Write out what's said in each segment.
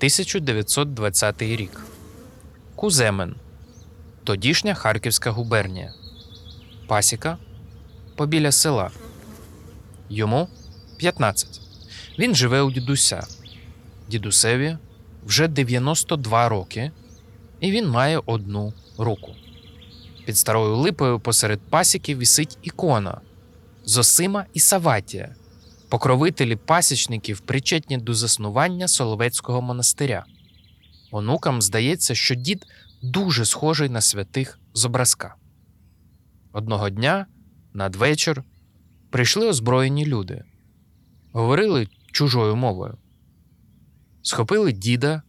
1920 рік. Куземен. Тодішня Харківська губернія. Пасіка побіля села. Йому 15. Він живе у дідуся. Дідусеві вже 92 роки, і він має одну руку. Під старою липою посеред пасіки вісить ікона Зосима і Саватія, покровителі пасічників, причетні до заснування Соловецького монастиря. Онукам здається, що дід дуже схожий на святих з образка. Одного дня, надвечір, прийшли озброєні люди, говорили чужою мовою. Схопили діда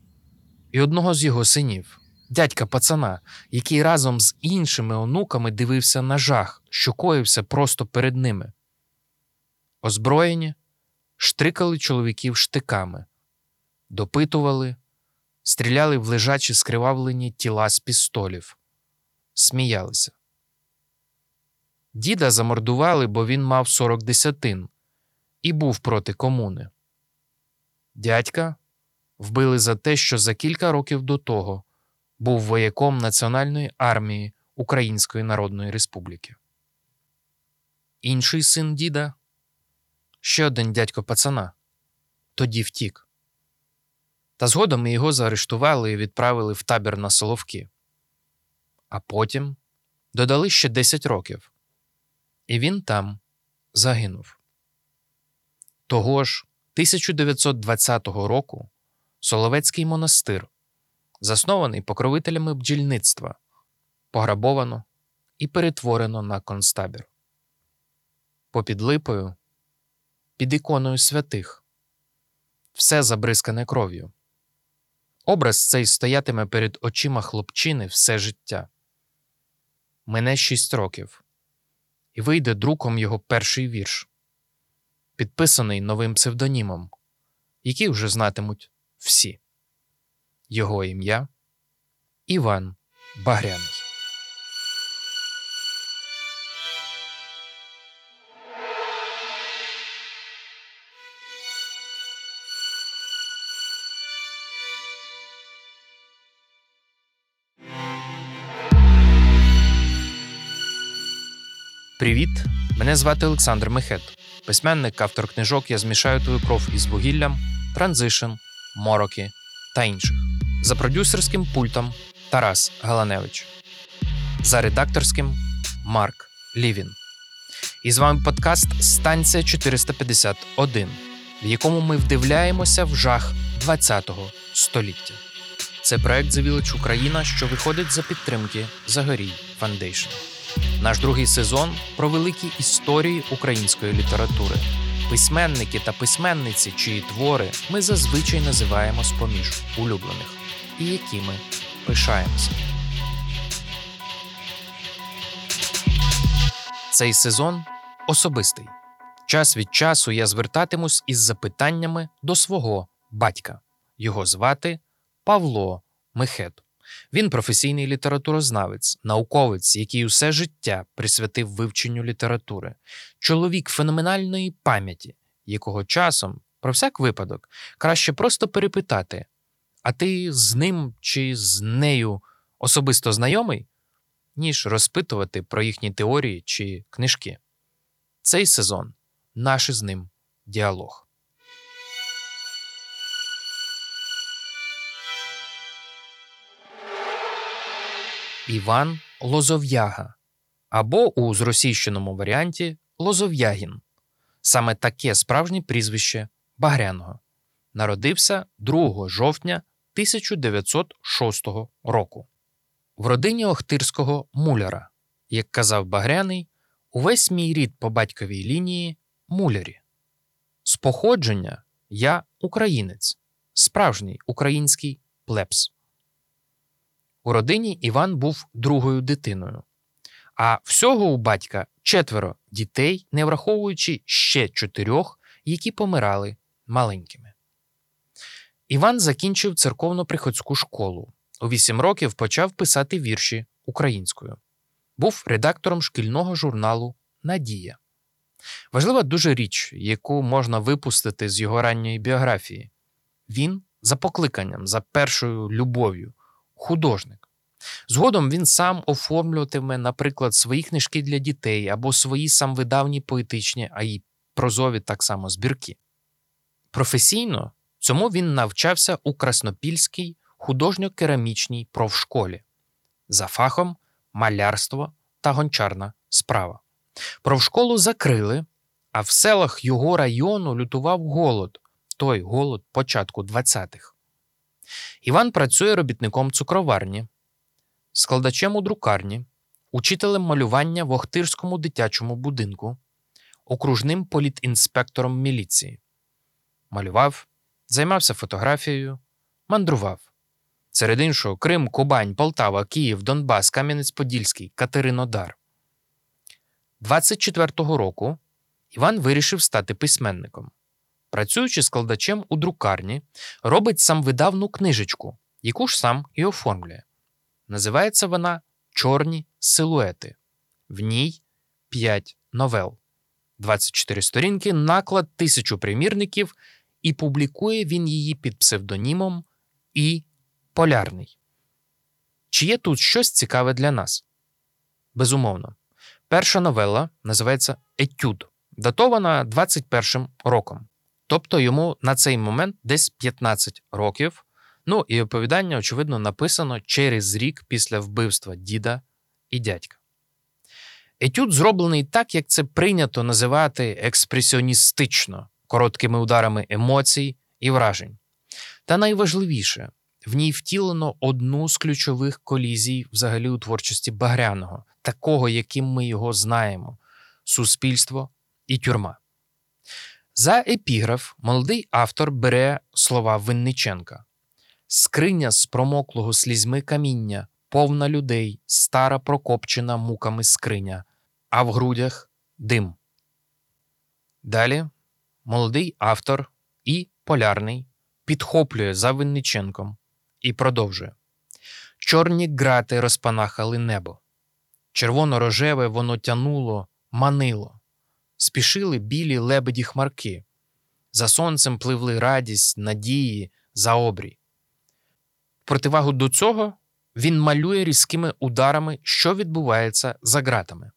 і одного з його синів, дядька пацана, який разом з іншими онуками дивився на жах, що коївся просто перед ними. Озброєні, штрикали чоловіків штиками, допитували, стріляли в лежачі скривавлені тіла з пістолів, сміялися. Діда замордували, бо він мав 40 десятин і був проти комуни. Дядька вбили за те, що за кілька років до того був вояком Національної армії Української Народної Республіки. Інший син діда ще один дядько пацана тоді втік. Та згодом його заарештували і відправили в табір на Соловки. А потім додали ще 10 років, і він там загинув. Того ж 1920 року Соловецький монастир, заснований покровителями бджільництва, пограбовано і перетворено на концтабір. Попід липою, під іконою святих, все забризкане кров'ю. Образ цей стоятиме перед очима хлопчини все життя. Мене шість років, і вийде друком його перший вірш, підписаний новим псевдонімом, який вже знатимуть всі. Його ім'я Іван Багряний. Привіт! Мене звати Олександр Мехет, письменник, автор книжок Я змішаю твою кров із вугіллям, Транзишн, Мороки та інших. За продюсерським пультом Тарас Галаневич. За редакторським Марк Лівін. І з вами подкаст Станція 451, в якому ми вдивляємося в жах 20-го століття. Це проект The Village Україна, що виходить за підтримки Загорій Foundation. Наш другий сезон про великі історії української літератури, письменники та письменниці, чиї твори ми зазвичай називаємо з-поміж улюблених, і якими пишаємося. Цей сезон особистий. Час від часу я звертатимусь із запитаннями до свого батька. Його звати Павло Мехет. Він професійний літературознавець, науковець, який усе життя присвятив вивченню літератури, чоловік феноменальної пам'яті, якого часом, про всяк випадок, краще просто перепитати: а ти з ним чи з нею особисто знайомий, ніж розпитувати про їхні теорії чи книжки. Цей сезон наш із ним діалог. Іван Лозов'яга або у зросійщеному варіанті Лозов'ягін. Саме таке справжнє прізвище Багряного. Народився 2 жовтня 1906 року. В родині Охтирського муляра, як казав Багряний, увесь мій рід по батьковій лінії мулярі. З походження я українець, справжній український плебс. У родині Іван був другою дитиною, а всього у батька четверо дітей, не враховуючи ще чотирьох, які помирали маленькими. Іван закінчив церковно-приходську школу. У вісім років почав писати вірші українською. Був редактором шкільного журналу Надія. Важлива дуже річ, яку можна випустити з його ранньої біографії. Він за покликанням, за першою любов'ю, художник. Згодом він сам оформлюватиме, наприклад, свої книжки для дітей або свої самвидавні поетичні, а й прозові так само збірки. Професійно цьому він навчався у Краснопільській художньо-керамічній профшколі за фахом малярство та гончарна справа. Профшколу закрили, а в селах його району лютував голод, той голод початку 20-х. Іван працює робітником цукроварні, складачем у друкарні, учителем малювання в Охтирському дитячому будинку, окружним політінспектором міліції. Малював, займався фотографією, мандрував. Серед іншого Крим, Кубань, Полтава, Київ, Донбас, Кам'янець-Подільський, Катеринодар. 24-го року Іван вирішив стати письменником. Працюючи складачем у друкарні, робить сам видавну книжечку, яку ж сам і оформлює. Називається вона Чорні силуети. В ній 5 новел, 24 сторінки, наклад тисячу примірників, і публікує він її під псевдонімом І. Полярний. Чи є тут щось цікаве для нас? Безумовно. Перша новела називається Етюд, датована 21 роком. Тобто йому на цей момент десь 15 років. Ну і оповідання, очевидно, написано через рік після вбивства діда і дядька. Етюд зроблений так, як це прийнято називати експресіоністично, короткими ударами емоцій і вражень. Та найважливіше, в ній втілено одну з ключових колізій взагалі у творчості Багряного, такого, яким ми його знаємо: суспільство і тюрма. За епіграф молодий автор бере слова Винниченка: скриня з промоклого слізьми каміння, повна людей, стара прокопчена муками скриня, а в грудях дим. Далі молодий автор і полярний підхоплює за Винниченком і продовжує. Чорні грати розпанахали небо. Червоно-рожеве воно тянуло, манило. Спішили білі лебеді хмарки. За сонцем пливли радість, надії, за обрій. Противагу до цього він малює різкими ударами, що відбувається за ґратами.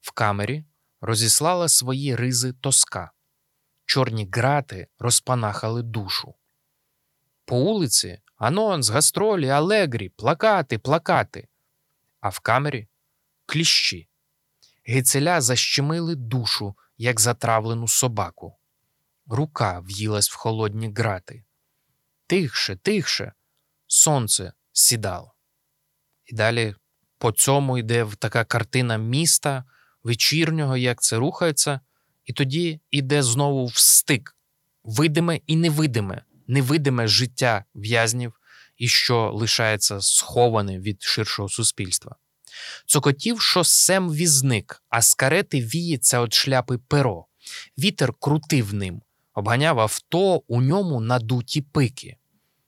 В камері розіслала свої ризи тоска. Чорні грати розпанахали душу. По вулиці анонс, гастролі, алегрі, плакати, плакати. А в камері кліщі. Гицеля защемили душу, як затравлену собаку. Рука в'їлась в холодні грати. Тихше, тихше, сонце сідало. І далі по цьому йде така картина міста, вечірнього, як це рухається, і тоді йде знову в стик, видиме і невидиме невидиме життя в'язнів і що лишається сховане від ширшого суспільства. Цокотів шосем візник, а з карети віється від шляпи перо. Вітер крутив ним, обганяв авто у ньому надуті пики.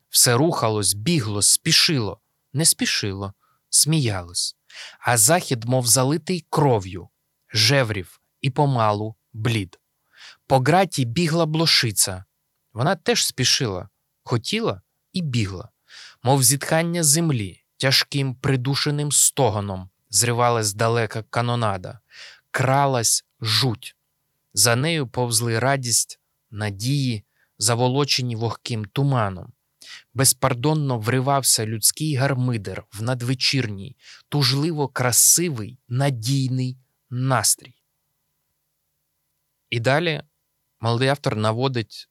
Все рухалось, бігло, спішило, не спішило, сміялось, а захід, мов залитий кров'ю, жеврів і помалу блід. По граті бігла блошиця, вона теж спішила, хотіла і бігла, мов зітхання землі, тяжким придушеним стогоном зривалась далека канонада, кралась жуть. За нею повзли радість, надії, заволочені вогким туманом. Безпардонно вривався людський гармидер в надвечірній, тужливо красивий, надійний настрій. І далі молодий автор наводить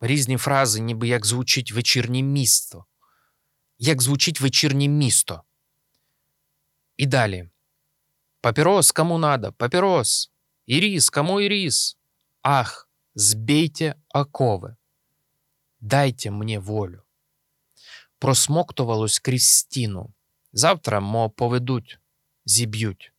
різні фрази, ніби як звучить вечірнє місто. Як звучить вечірнє місто. І далі. Папірос кому надо, папірос. Іріс, кому іріс. Ах, збейте окови. Дайте мені волю. Просмоктувалось крізь стіну. Завтра, мо поведуть, зіб'ють.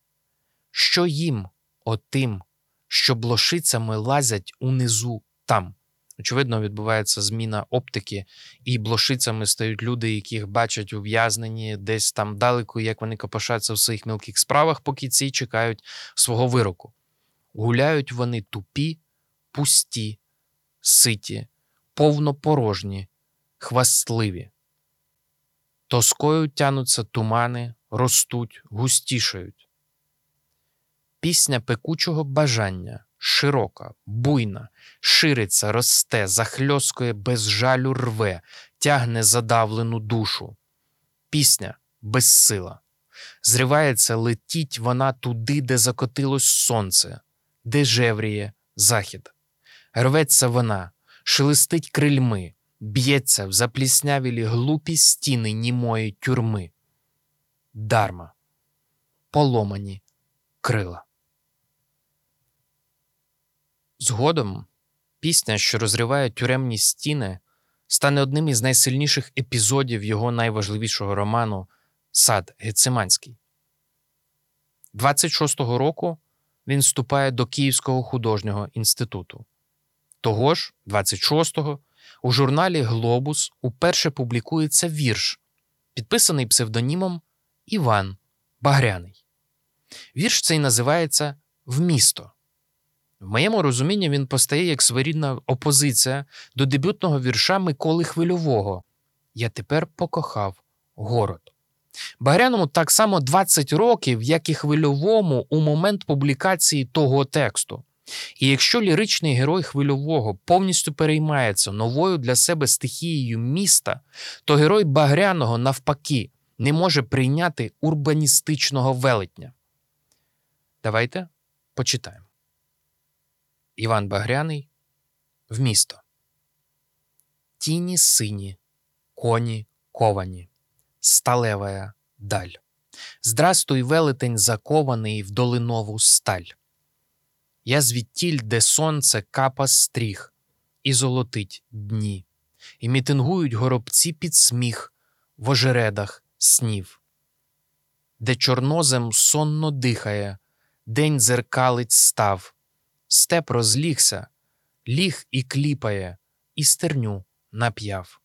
Що їм, отим, що блошицями лазять унизу там? Очевидно, відбувається зміна оптики, і блошицями стають люди, яких бачать ув'язнені десь там далеко, як вони копошаться в своїх мілких справах, поки ці чекають свого вироку. Гуляють вони тупі, пусті, ситі, повнопорожні, хвастливі. Тоскою тянуться тумани, ростуть, густішають. Пісня пекучого бажання, широка, буйна, шириться, росте, захльоскує без жалю рве, тягне задавлену душу. Пісня безсила. Зривається, летіть вона туди, де закотилось сонце, де жевріє захід. Рветься вона, шелестить крильми, б'ється в запліснявілі глупі стіни німої тюрми. Дарма. Поломані крила. Згодом пісня, що розриває тюремні стіни, стане одним із найсильніших епізодів його найважливішого роману Сад Гециманський. 26-го року він вступає до Київського художнього інституту. Того ж, 26-го, у журналі Глобус уперше публікується вірш, підписаний псевдонімом Іван Багряний. Вірш цей називається Вмісто. В моєму розумінні він постає як своєрідна опозиція до дебютного вірша Миколи Хвильового Я тепер покохав город. Багряному так само 20 років, як і хвильовому у момент публікації того тексту. І якщо ліричний герой хвильового повністю переймається новою для себе стихією міста, то герой Багряного, навпаки, не може прийняти урбаністичного велетня. Давайте почитаємо. Іван Багряний в місто. Тіні сині, коні ковані, сталевая даль. Здрастуй, велетень закований в долинову сталь. Я звідтіль, де сонце капа стріх, і золотить дні, і мітингують горобці під сміх в ожередах снів, де чорнозем сонно дихає, день зеркалить став, степ розлігся, ліг і кліпає, і стерню нап'яв.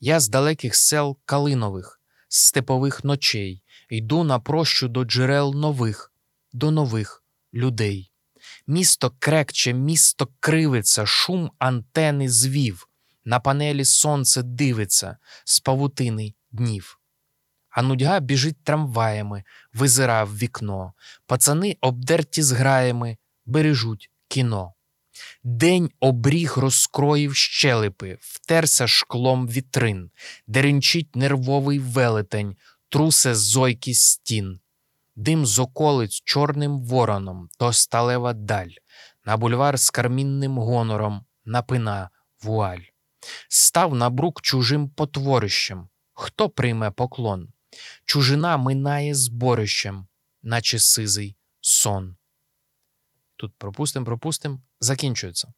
Я з далеких сел калинових, з степових ночей йду на прощу до джерел нових, до нових людей. Місто крекче, місто кривиться, шум антени звів, на панелі сонце дивиться з павутини днів. А нудьга біжить трамваями, визира в вікно, пацани обдерті зграями, бережуть кіно. День обріг розкроїв щелепи, втерся шклом вітрин, деренчить нервовий велетень, трусе зойки стін. Дим з околиць чорним вороном, то сталева даль, на бульвар з кармінним гонором, напина вуаль. Став на брук чужим потворищем. Хто прийме поклон? Чужина минає зборищем, наче сизий сон. Тут пропустим, пропустим, закінчується.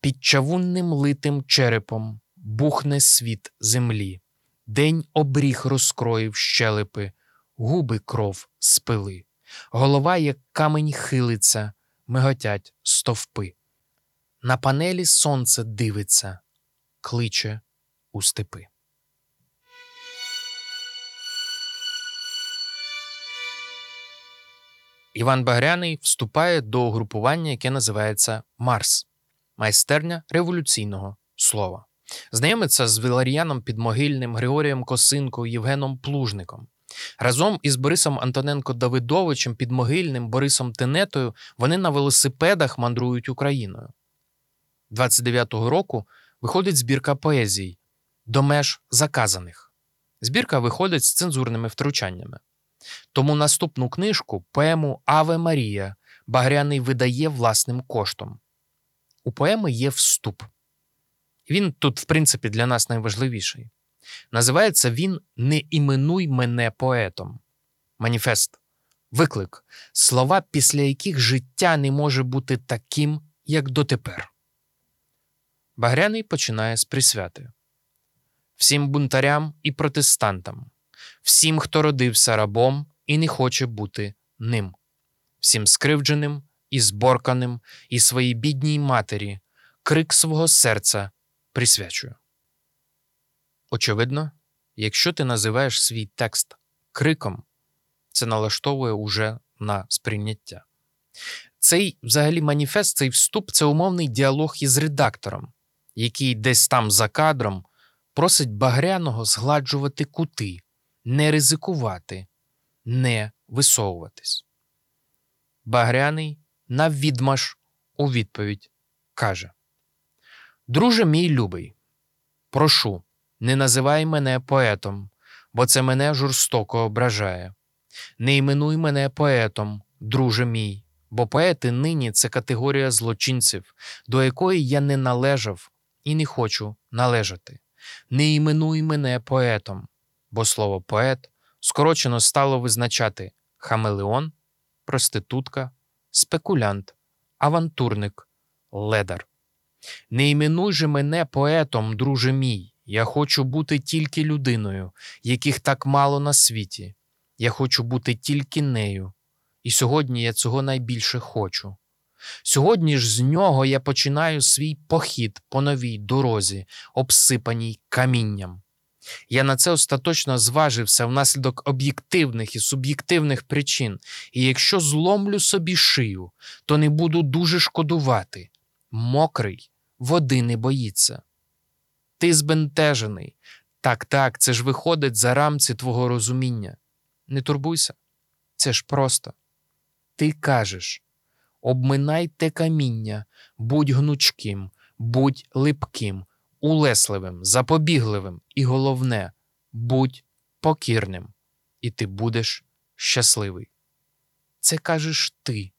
Під чавунним литим черепом бухне світ землі. День обріг розкроїв щелепи, губи кров спили. Голова, як камень хилиться, миготять стовпи. На панелі сонце дивиться, кличе у степи. Іван Багряний вступає до угрупування, яке називається Марс майстерня революційного слова. Знайомиться з Віларіаном Підмогильним, Григорієм Косинко, Євгеном Плужником. Разом із Борисом Антоненко Давидовичем, Підмогильним, Борисом Тенетою вони на велосипедах мандрують Україною. 29-го року виходить збірка поезій до меж заказаних. Збірка виходить з цензурними втручаннями. Тому наступну книжку, поему Аве Марія, Багряний видає власним коштом. У поеми є вступ. Він тут, в принципі, для нас найважливіший. Називається він Не іменуй мене поетом. Маніфест. Виклик. Слова, після яких життя не може бути таким, як дотепер. Багряний починає з присвяти. Всім бунтарям і протестантам, всім, хто родився рабом і не хоче бути ним, всім скривдженим і зборканим, і своїй бідній матері, крик свого серця присвячую. Очевидно, якщо ти називаєш свій текст криком, це налаштовує уже на сприйняття. Цей взагалі маніфест, цей вступ це умовний діалог із редактором, який десь там за кадром просить Багряного згладжувати кути, не ризикувати, не висовуватись. Багряний наввідмаш у відповідь каже: Друже мій любий, прошу, не називай мене поетом, бо це мене жорстоко ображає. Не іменуй мене поетом, друже мій, бо поети нині це категорія злочинців, до якої я не належав і не хочу належати. Не іменуй мене поетом, бо слово поет скорочено стало визначати хамелеон, проститутка, спекулянт, авантурник, ледар. Не іменуй же мене поетом, друже мій. Я хочу бути тільки людиною, яких так мало на світі. Я хочу бути тільки нею. І сьогодні я цього найбільше хочу. Сьогодні ж з нього я починаю свій похід по новій дорозі, обсипаній камінням. Я на це остаточно зважився внаслідок об'єктивних і суб'єктивних причин, і якщо зломлю собі шию, то не буду дуже шкодувати. Мокрий води не боїться. Ти збентежений. Так, так, це ж виходить за рамці твого розуміння. Не турбуйся, це ж просто. Ти кажеш обминай те каміння, будь гнучким, будь липким, улесливим, запобігливим і головне, будь покірним, і ти будеш щасливий. Це кажеш ти,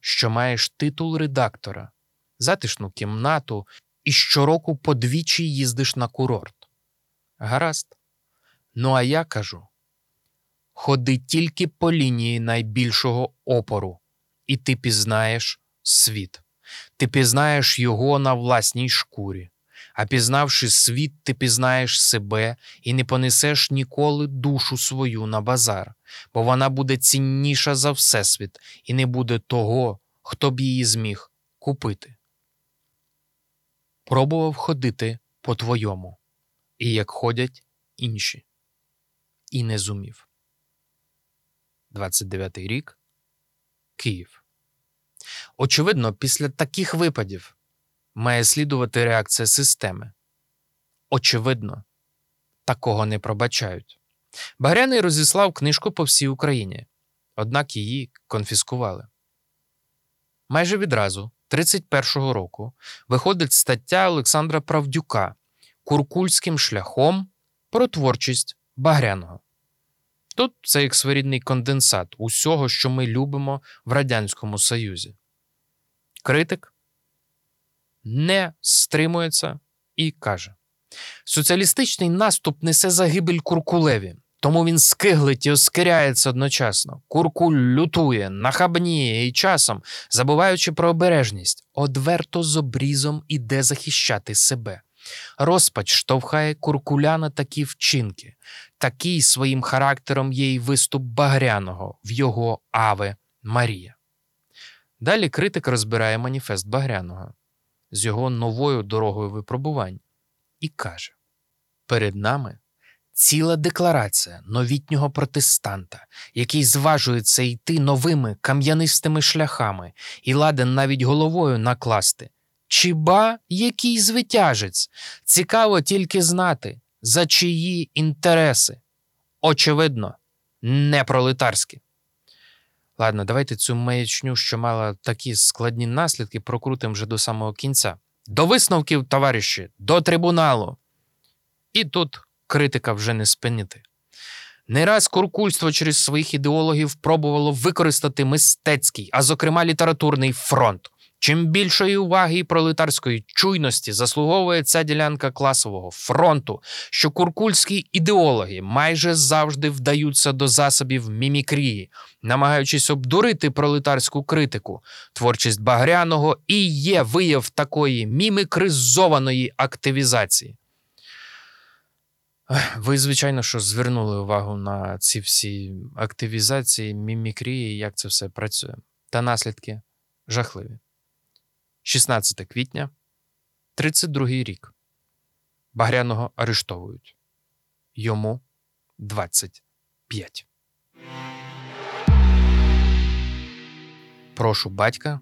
що маєш титул редактора, затишну кімнату і щороку подвічі їздиш на курорт. Гаразд. Ну, а я кажу ходи тільки по лінії найбільшого опору, і ти пізнаєш світ. Ти пізнаєш його на власній шкурі. А пізнавши світ, ти пізнаєш себе і не понесеш ніколи душу свою на базар, бо вона буде цінніша за всесвіт, і не буде того, хто б її зміг купити. Пробував ходити по твоєму, і як ходять інші, і не зумів. 29 рік Київ. Очевидно, після таких випадів має слідувати реакція системи. Очевидно, такого не пробачають. Багряний розіслав книжку по всій Україні, однак її конфіскували. Майже відразу, 31-го року, виходить стаття Олександра Правдюка Куркульським шляхом про творчість Багряного. Тут це як своєрідний конденсат усього, що ми любимо в Радянському Союзі. Критик не стримується і каже: соціалістичний наступ несе загибель Куркулеві, тому він скиглить і оскиряється одночасно. Куркуль лютує, нахабніє і часом, забуваючи про обережність, одверто з обрізом іде захищати себе. Розпач штовхає куркуля на такі вчинки. Такий своїм характером є й виступ Багряного в його Аве Марія. Далі критик розбирає маніфест Багряного з його новою дорогою випробувань і каже: перед нами ціла декларація новітнього протестанта, який зважується йти новими кам'янистими шляхами і ладен навіть головою накласти. Чи ба який звитяжець? Цікаво тільки знати, за чиї інтереси. Очевидно, не пролетарські. Ладно, давайте цю маячню, що мала такі складні наслідки, прокрутимо вже до самого кінця. До висновків, товариші, до трибуналу. І тут критика вже не спинити. Не раз куркульство через своїх ідеологів пробувало використати мистецький, а зокрема літературний фронт. Чим більшої уваги і пролетарської чуйності заслуговує ця ділянка класового фронту, що куркульські ідеологи майже завжди вдаються до засобів мімікрії, намагаючись обдурити пролетарську критику, творчість Багряного і є вияв такої мімікризованої активізації. Ви, звичайно, що звернули увагу на ці всі активізації, мімікрії, як це все працює, та наслідки жахливі. 16 квітня, 32 рік. Багряного арештовують. Йому 25. Прошу батька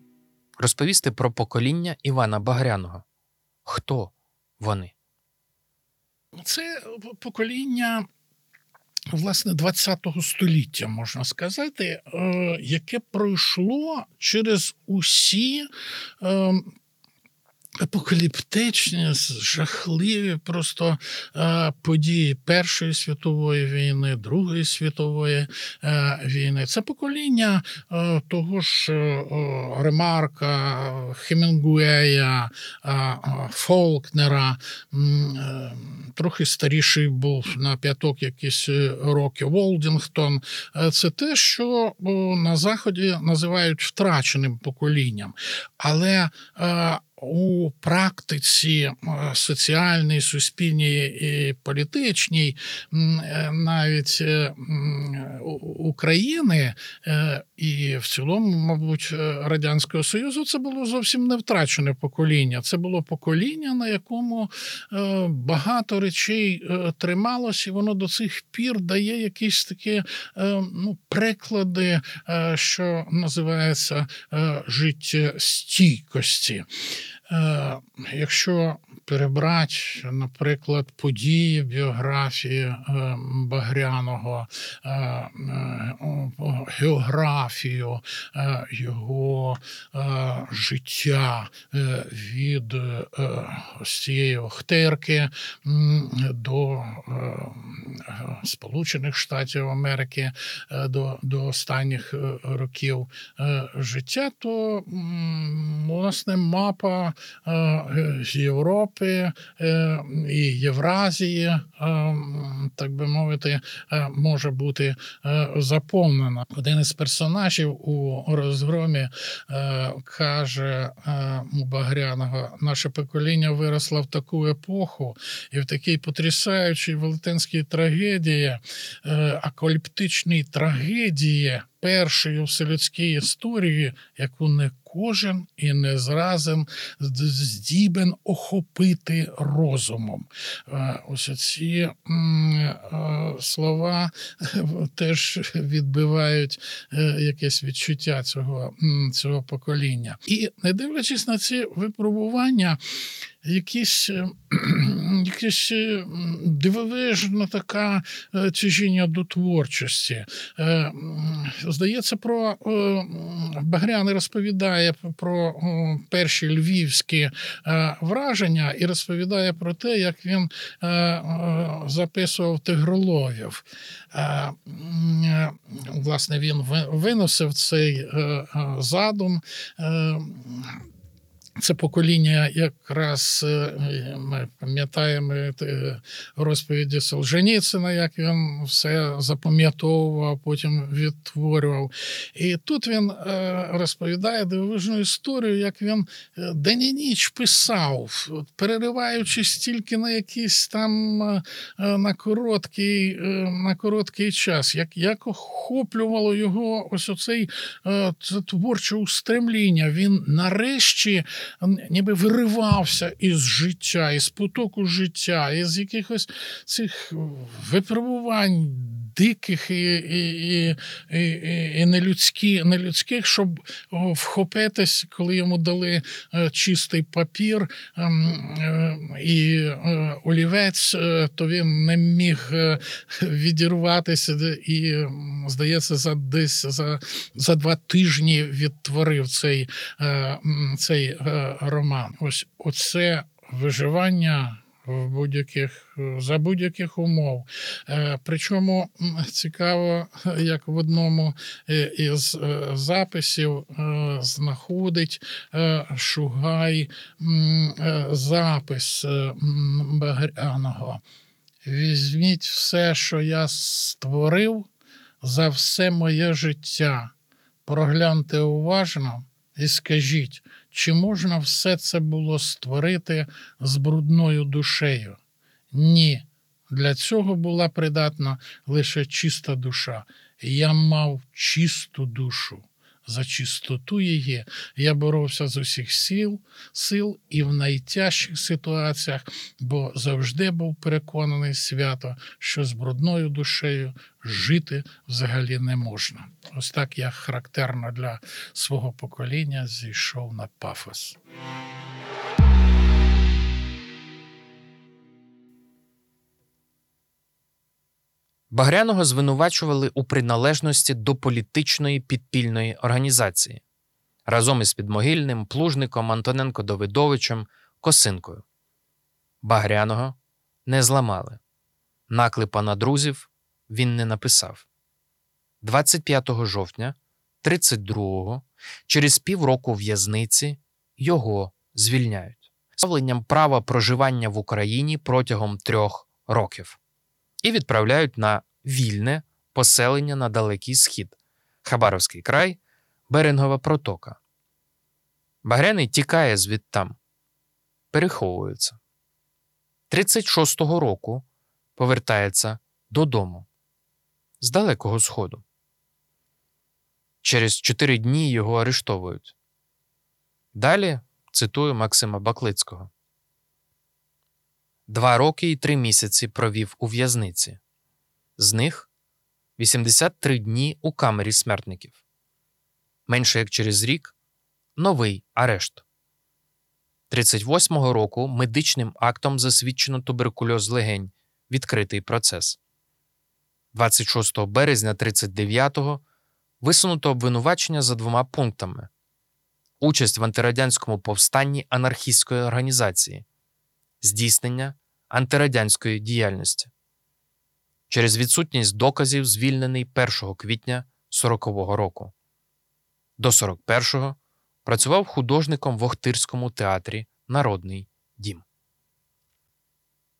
розповісти про покоління Івана Багряного. Хто вони? Це покоління. Власне, 20-го століття можна сказати, е, яке пройшло через усі е, апокаліптичні, жахливі просто е, події Першої світової війни, Другої світової е, війни. Це покоління е, того ж Ремарка, Хемінгуея, Фолкнера. Трохи старіший був на п'яток якісь роки Волдінгтон. Це те, що на Заході називають втраченим поколінням. Але у практиці е, соціальній, суспільній і політичній, е, навіть е, України і в цілому, мабуть, Радянського Союзу, це було зовсім не втрачене покоління. Це було покоління, на якому багато речей трималось, і воно до цих пір дає якісь такі ну, приклади, що називається життєстійкості. Е, Якщо перебрати, наприклад, події біографії е, Багряного, е, е, географію його життя від цієї Охтерки до Сполучених Штатів Америки до, до останніх років життя, то власне мапа з Європи е, і Євразії, е, так би мовити, е, може бути заповнена. Один із персонажів у розгромі каже у Багряного: наше покоління виросло в таку епоху і в такій потрясаючій велетенській трагедії, акаліптичній трагедії. Першої у вселюдській історії, яку не кожен і не зразом здібен охопити розумом. Е, Ось ці е, слова теж відбивають е, якесь відчуття цього, цього покоління. І не дивлячись на ці випробування, якісь, е, якісь е, дивовижна така е, тяжіння до творчості. Здається, про Багряний розповідає про перші львівські враження і розповідає про те, як він записував тигроловів. Власне, він виносив цей задум. Е, це покоління якраз е, ми пам'ятаємо е, розповіді Солженіцина, як він все запам'ятовував, потім відтворював. І тут він е, розповідає дивовижну історію, як він е, день і ніч писав, перериваючись тільки на якийсь там е, е, на короткий, е, на короткий час, як, як охоплювало його ось оцей е, це творче устремління. Він нарешті ніби виривався із життя, із потоку життя, із якихось цих випробувань диких і, і, і, і, нелюдські, нелюдських, щоб вхопитись, коли йому дали е, чистий папір ем, е, і е, олівець, то він не міг відірватися і, здається, за десь за, за два тижні відтворив цей, цей роман. Ось оце виживання. В будь-яких за будь-яких умов. Е, Причому цікаво, як в одному е, із е, записів знаходить Шугай запис Багряного. Візьміть все, що я створив за все моє життя. Прогляньте уважно і скажіть, чи можна все це було створити з брудною душею? Ні. Для цього була придатна лише чиста душа. Я мав чисту душу. За чистоту її я боровся з усіх сил, сил і в найтяжчих ситуаціях, бо завжди був переконаний свято, що з брудною душею жити взагалі не можна. Ось так я характерно для свого покоління зійшов на пафос. Багряного звинувачували у приналежності до політичної підпільної організації разом із Підмогильним, Плужником, Антоненко Давидовичем, Косинкою. Багряного не зламали. Наклепа на друзів він не написав. 25 жовтня 32-го, через півроку в'язниці, його звільняють ставленням права проживання в Україні протягом трьох років і відправляють на вільне поселення на Далекий Схід, Хабаровський край, Берингова протока. Багряний тікає звідтам, переховується. 36-го року повертається додому з Далекого Сходу. Через чотири дні його арештовують. Далі цитую Максима Баклицького. Два роки і три місяці провів у в'язниці. З них 83 дні у камері смертників. Менше як через рік новий арешт. 38-го року медичним актом засвідчено туберкульоз легень. Відкритий процес. 26 березня 39-го висунуто обвинувачення за двома пунктами: участь в антирадянському повстанні анархістської організації, здійснення антирадянської діяльності. Через відсутність доказів звільнений 1 квітня 40-го року. До 41-го працював художником в Охтирському театрі Народний дім.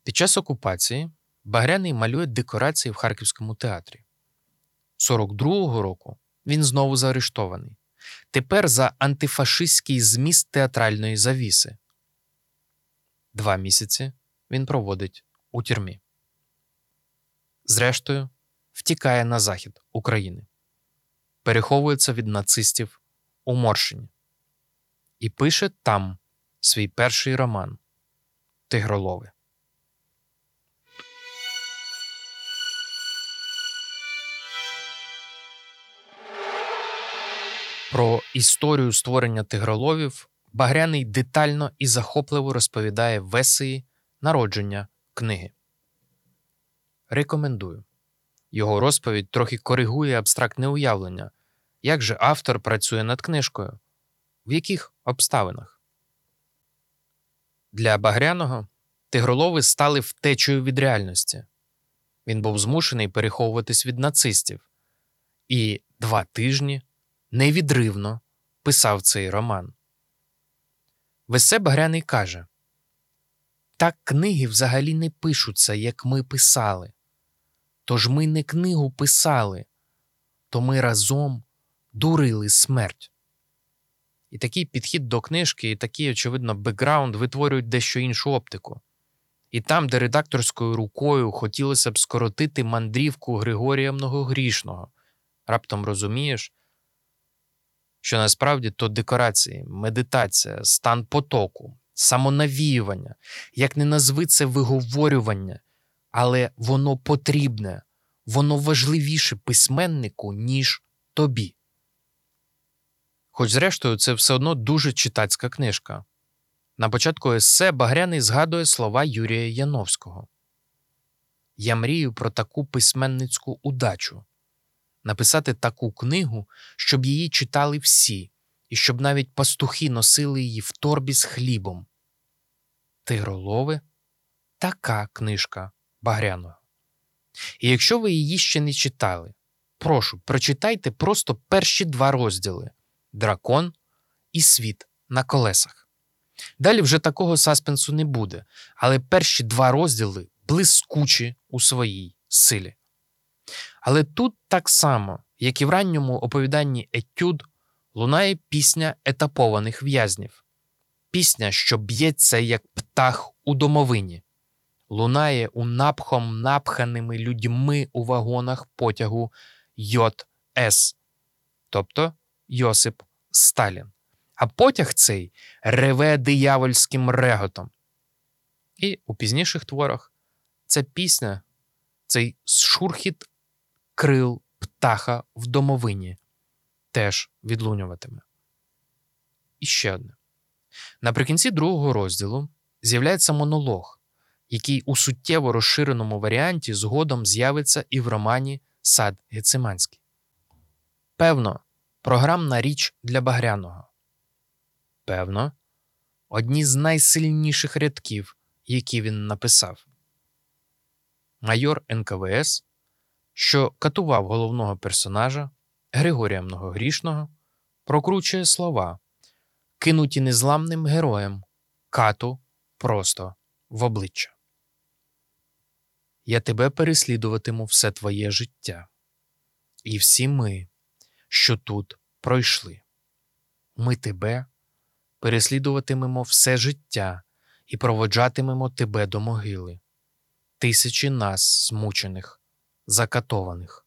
Під час окупації Багряний малює декорації в Харківському театрі. 42-го року він знову заарештований. Тепер за антифашистський зміст театральної завіси. Два місяці він проводить у тюрмі. Зрештою, втікає на захід України, переховується від нацистів у Моршині і пише там свій перший роман Тигролови. Про історію створення тигроловів Багряний детально і захопливо розповідає в есеї народження книги. Рекомендую. Його розповідь трохи коригує абстрактне уявлення, як же автор працює над книжкою, в яких обставинах. Для Багряного тигролови стали втечею від реальності. Він був змушений переховуватись від нацистів і два тижні невідривно писав цей роман. Весе Багряний каже Так книги взагалі не пишуться, як ми писали. Тож ми не книгу писали, то ми разом дурили смерть. І такий підхід до книжки, і такий, очевидно, бекграунд витворюють дещо іншу оптику. І там, де редакторською рукою хотілося б скоротити мандрівку Григорія Многогрішного, раптом розумієш, що насправді то декорації, медитація, стан потоку, самонавіювання, як не назви це виговорювання, але воно потрібне, воно важливіше письменнику, ніж тобі. Хоч, зрештою, це все одно дуже читацька книжка. На початку есе Багряний згадує слова Юрія Яновського Я мрію про таку письменницьку удачу написати таку книгу, щоб її читали всі, і щоб навіть пастухи носили її в торбі з хлібом. Тигролови така книжка Багряного. І якщо ви її ще не читали, прошу, прочитайте просто перші два розділи Дракон і Світ на колесах. Далі вже такого саспенсу не буде, але перші два розділи блискучі у своїй силі. Але тут так само, як і в ранньому оповіданні Етюд, лунає пісня етапованих в'язнів, пісня, що б'ється як птах у домовині, лунає у напхом напханими людьми у вагонах потягу Й.С., тобто Йосип Сталін. А потяг цей реве диявольським реготом. І у пізніших творах ця пісня, цей шурхіт крил птаха в домовині теж відлунюватиме. І ще одне. Наприкінці другого розділу з'являється монолог, який у суттєво розширеному варіанті згодом з'явиться і в романі Сад Гециманський. Певно, програмна річ для Багряного. Певно, одні з найсильніших рядків, які він написав. Майор НКВС, що катував головного персонажа Григорія Многогрішного, прокручує слова, кинуті незламним героєм кату просто в обличчя. Я тебе переслідуватиму все твоє життя. І всі ми, що тут пройшли. Ми тебе переслідуватимемо все життя і проводжатимемо тебе до могили. Тисячі нас, змучених, закатованих.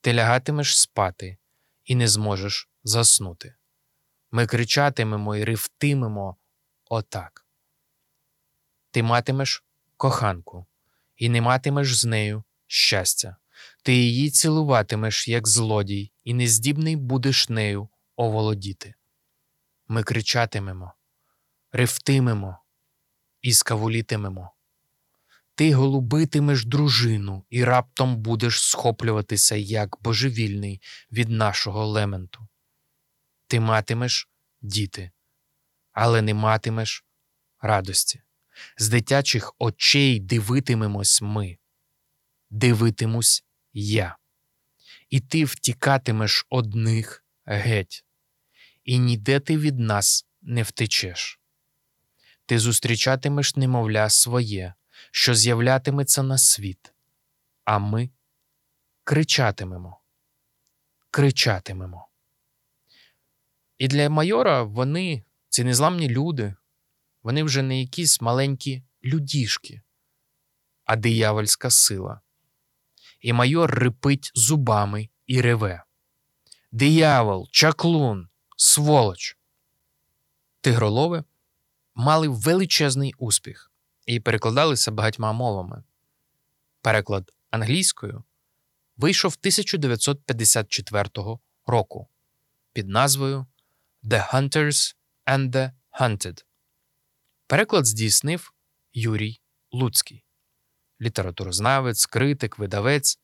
Ти лягатимеш спати і не зможеш заснути. Ми кричатимемо і ревтимемо отак. Ти матимеш коханку, і не матимеш з нею щастя. Ти її цілуватимеш, як злодій, і нездібний будеш нею оволодіти. Ми кричатимемо, ревтимемо і скавулітимемо. Ти голубитимеш дружину і раптом будеш схоплюватися як божевільний від нашого лементу. Ти матимеш діти, але не матимеш радості. З дитячих очей дивитимемось ми, дивитимусь я. І ти втікатимеш одних геть, і ніде ти від нас не втечеш. Ти зустрічатимеш немовля своє, що з'являтиметься на світ, а ми кричатимемо, кричатимемо. І для майора вони, ці незламні люди, вони вже не якісь маленькі людішки, а диявольська сила. І майор рипить зубами і реве. Диявол, чаклун, сволоч. Тигролови мали величезний успіх і перекладалися багатьма мовами. Переклад англійською вийшов 1954 року під назвою The Hunters and the Hunted. Переклад здійснив Юрій Луцький, літературознавець, критик, видавець.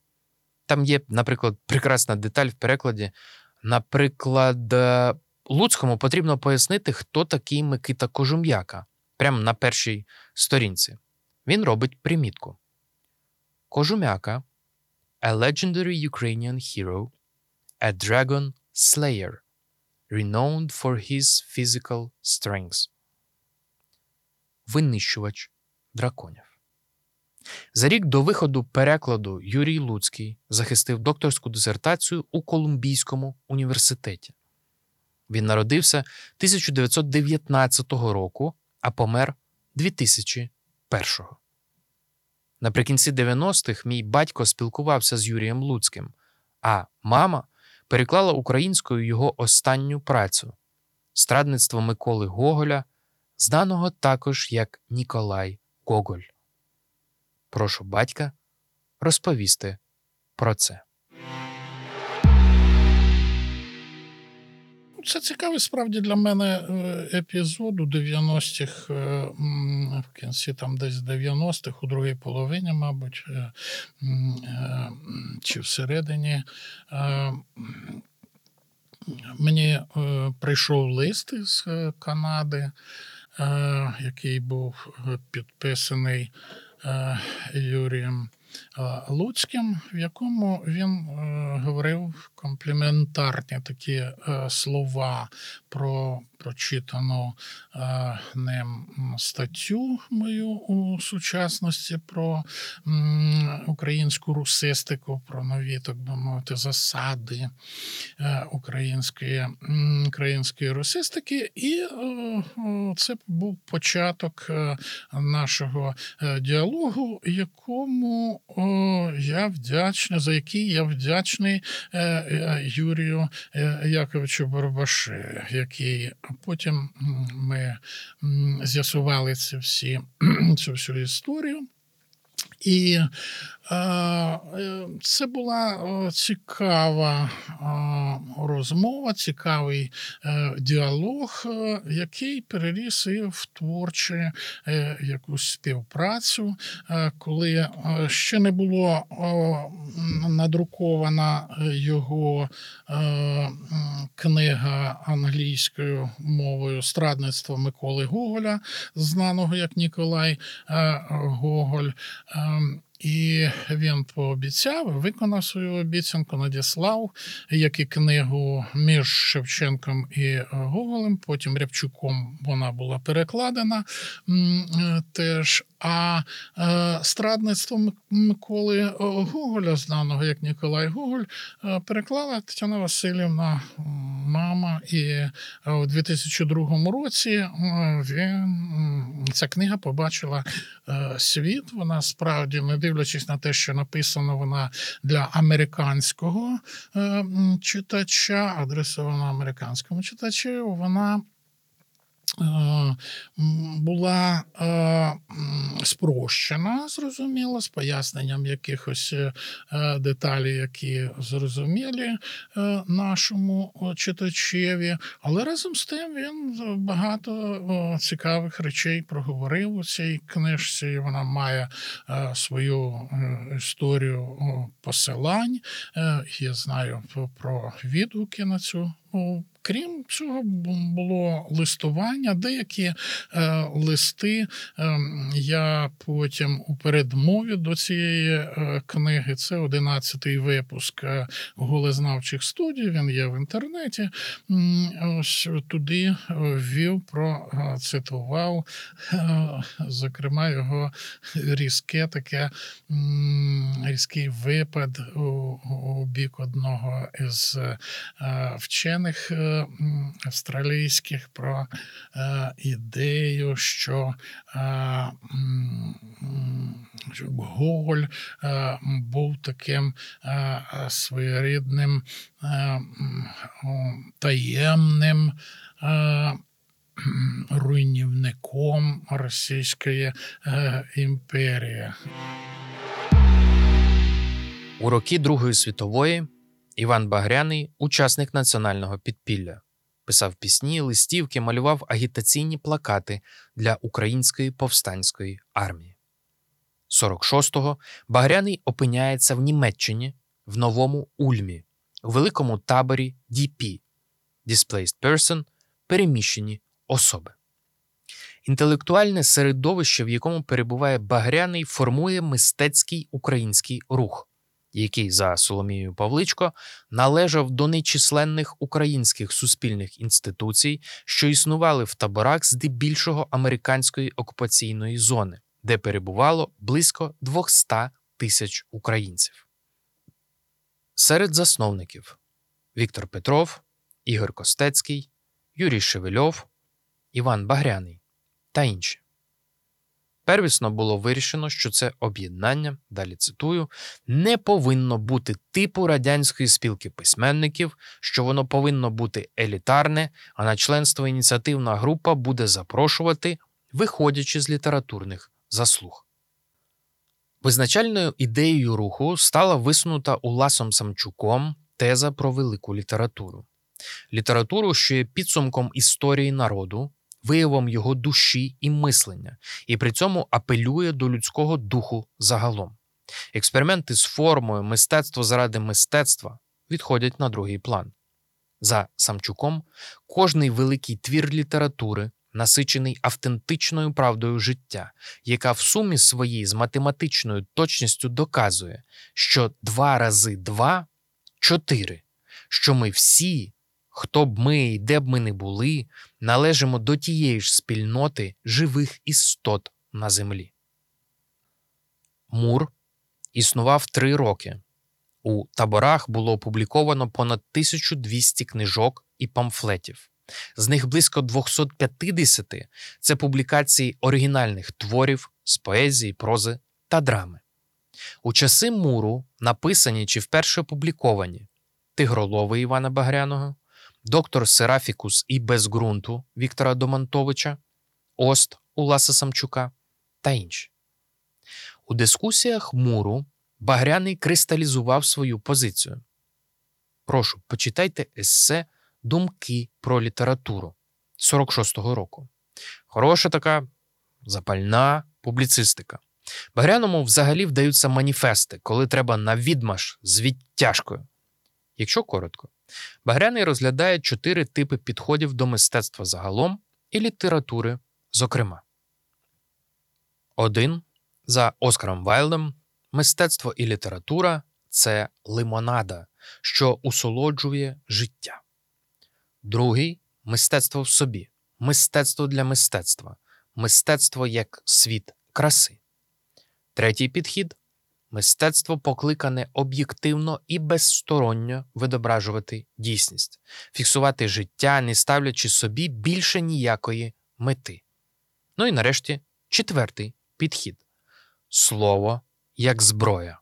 Там є, наприклад, прекрасна деталь в перекладі. Наприклад, е, Луцькому потрібно пояснити, хто такий Микита Кожум'яка, прямо на першій сторінці. Він робить примітку. Кожум'яка a legendary Ukrainian hero, a dragon slayer, renowned for his physical strength винищувач драконів. За рік до виходу перекладу Юрій Луцький захистив докторську дисертацію у Колумбійському університеті. Він народився 1919 року, а помер 2001-го. Наприкінці 90-х мій батько спілкувався з Юрієм Луцьким, а мама переклала українською його останню працю Страдництво Миколи Гоголя знаного також як Ніколай Гоголь. Прошу батька розповісти про це. Це цікавий справді для мене е, епізод у 90-х, е, в кінці там десь 90-х, у другій половині, мабуть, е, чи всередині. Мені прийшов лист із Канади, який був підписаний Юрієм Луцьким, в якому він е, говорив компліментарні такі е, слова про прочитану е, ним статтю мою у сучасності про українську русистику, про нові, так би мовити, засади української, української русистики. І це був початок нашого діалогу, якому о, я вдячний, за який я вдячний е, е, Юрію е, Яковичу Барбаши, який потім ми з'ясували ці всі, цю всю історію. І це була е, цікава е, розмова, цікавий е, діалог, е, який переріс і в творчу е, якусь співпрацю, е, коли е, ще не було е, надрукована е, його е, книга англійською мовою Страдництво Миколи Гоголя, знаного як Ніколай е, Гоголь. І він пообіцяв, виконав свою обіцянку, надіслав, як і книгу між Шевченком і е, Гоголем. Потім Рябчуком вона була перекладена е, теж. А е, страдництво Миколи Гоголя, знаного як Ніколай Гоголь, переклала Тетяна Васильівна, мама. І у 2002 році він, ця книга побачила світ. Вона справді, не дивлячись на те, що написано вона для американського е, читача, адресована американському читачу, вона. Е, Була е, спрощена, зрозуміло, з поясненням якихось е, деталей, які зрозумілі нашому читачеві, але разом з тим він багато цікавих речей проговорив у цій книжці. Вона має свою історію посилань. Я знаю про відгуки на цю. Крім цього, було листування, деякі е, листи е, я потім у передмові до цієї е, книги, це 11-й випуск е, голезнавчих студій, він є в інтернеті. Ось туди е, ввів, процитував, е, зокрема, його різке таке різкий випад у, у бік одного із вчених австралійських про е, ідею, що е, Гоголь е, був таким своєрідним таємним. Руйнівником Російської імперії. У роки Другої світової Іван Багряний, учасник національного підпілля, писав пісні, листівки, малював агітаційні плакати для української повстанської армії. 46-го Багряний опиняється в Німеччині в новому Ульмі, у великому таборі DP – Displaced Person – переміщені особи. Інтелектуальне середовище, в якому перебуває Багряний, формує мистецький український рух, який за Соломією Павличко належав до нечисленних українських суспільних інституцій, що існували в таборах здебільшого американської окупаційної зони, де перебувало близько 200 тисяч українців. Серед засновників Віктор Петров, Ігор Костецький, Юрій Шевельов, Іван Багряний та інші. Первісно було вирішено, що це об'єднання, далі цитую, не повинно бути типу радянської спілки письменників, що воно повинно бути елітарне, а на членство ініціативна група буде запрошувати, виходячи з літературних заслуг. Визначальною ідеєю руху стала висунута Уласом Самчуком теза про велику літературу. Літературу, що є підсумком історії народу, виявом його душі і мислення, і при цьому апелює до людського духу загалом. Експерименти з формою, мистецтво заради мистецтва відходять на другий план. За Самчуком, кожний великий твір літератури насичений автентичною правдою життя, яка в сумі своїй з математичною точністю доказує, що два рази два чотири, що ми всі, хто б ми і де б ми не були, належимо до тієї ж спільноти живих істот на землі. Мур існував три роки. У таборах було опубліковано понад 1200 книжок і памфлетів. З них близько 250 – це публікації оригінальних творів з поезії, прози та драми. У часи муру написані чи вперше опубліковані Тигролови Івана Багряного, доктор Серафікус і без ґрунту Віктора Домантовича, Ост Уласа Самчука та інші. У дискусіях Муру Багряний кристалізував свою позицію. Прошу, почитайте есе Думки про літературу 46-го року. Хороша така запальна публіцистика. Багряному взагалі вдаються маніфести, коли треба на відмаш з відтяжкою. Якщо коротко, Багряний розглядає чотири типи підходів до мистецтва загалом і літератури, зокрема. Один за Оскаром Вайлдом мистецтво і література це лимонада, що усолоджує життя. Другий мистецтво в собі, мистецтво для мистецтва, мистецтво як світ краси. Третій підхід мистецтво покликане об'єктивно і безсторонньо відображувати дійсність, фіксувати життя, не ставлячи собі більше ніякої мети. Ну і нарешті четвертий підхід слово як зброя,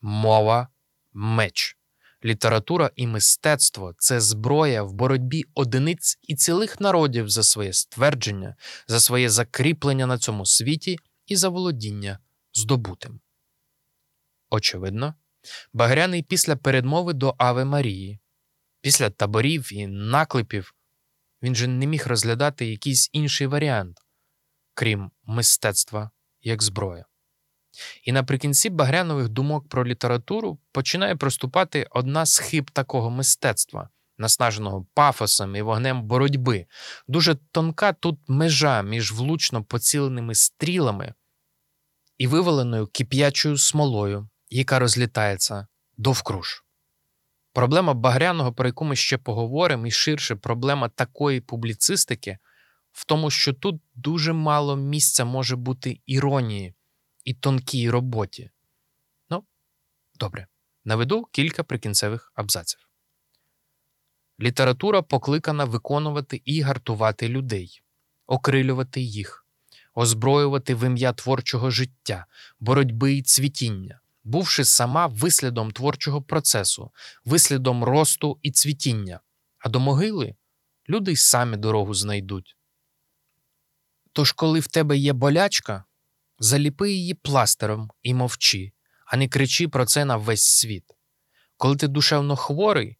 мова меч. Література і мистецтво це зброя в боротьбі одиниць і цілих народів за своє ствердження, за своє закріплення на цьому світі і за володіння здобутим. Очевидно, Багряний після передмови до Ави Марії, після таборів і наклепів, він же не міг розглядати якийсь інший варіант, крім мистецтва як зброя. І наприкінці Багрянових думок про літературу починає проступати одна з хиб такого мистецтва, наснаженого пафосом і вогнем боротьби. Дуже тонка тут межа між влучно поціленими стрілами і виваленою кип'ячою смолою, яка розлітається довкруж. Проблема Багряного, про яку ми ще поговоримо, і ширше проблема такої публіцистики в тому, що тут дуже мало місця може бути іронії і тонкій роботі. Ну, добре, наведу кілька прикінцевих абзаців. Література покликана виконувати і гартувати людей, окрилювати їх, озброювати в ім'я творчого життя, боротьби і цвітіння, бувши сама вислідом творчого процесу, вислідом росту і цвітіння, а до могили люди й самі дорогу знайдуть. Тож, коли в тебе є болячка, заліпи її пластером і мовчи, а не кричи про це на весь світ. Коли ти душевно хворий,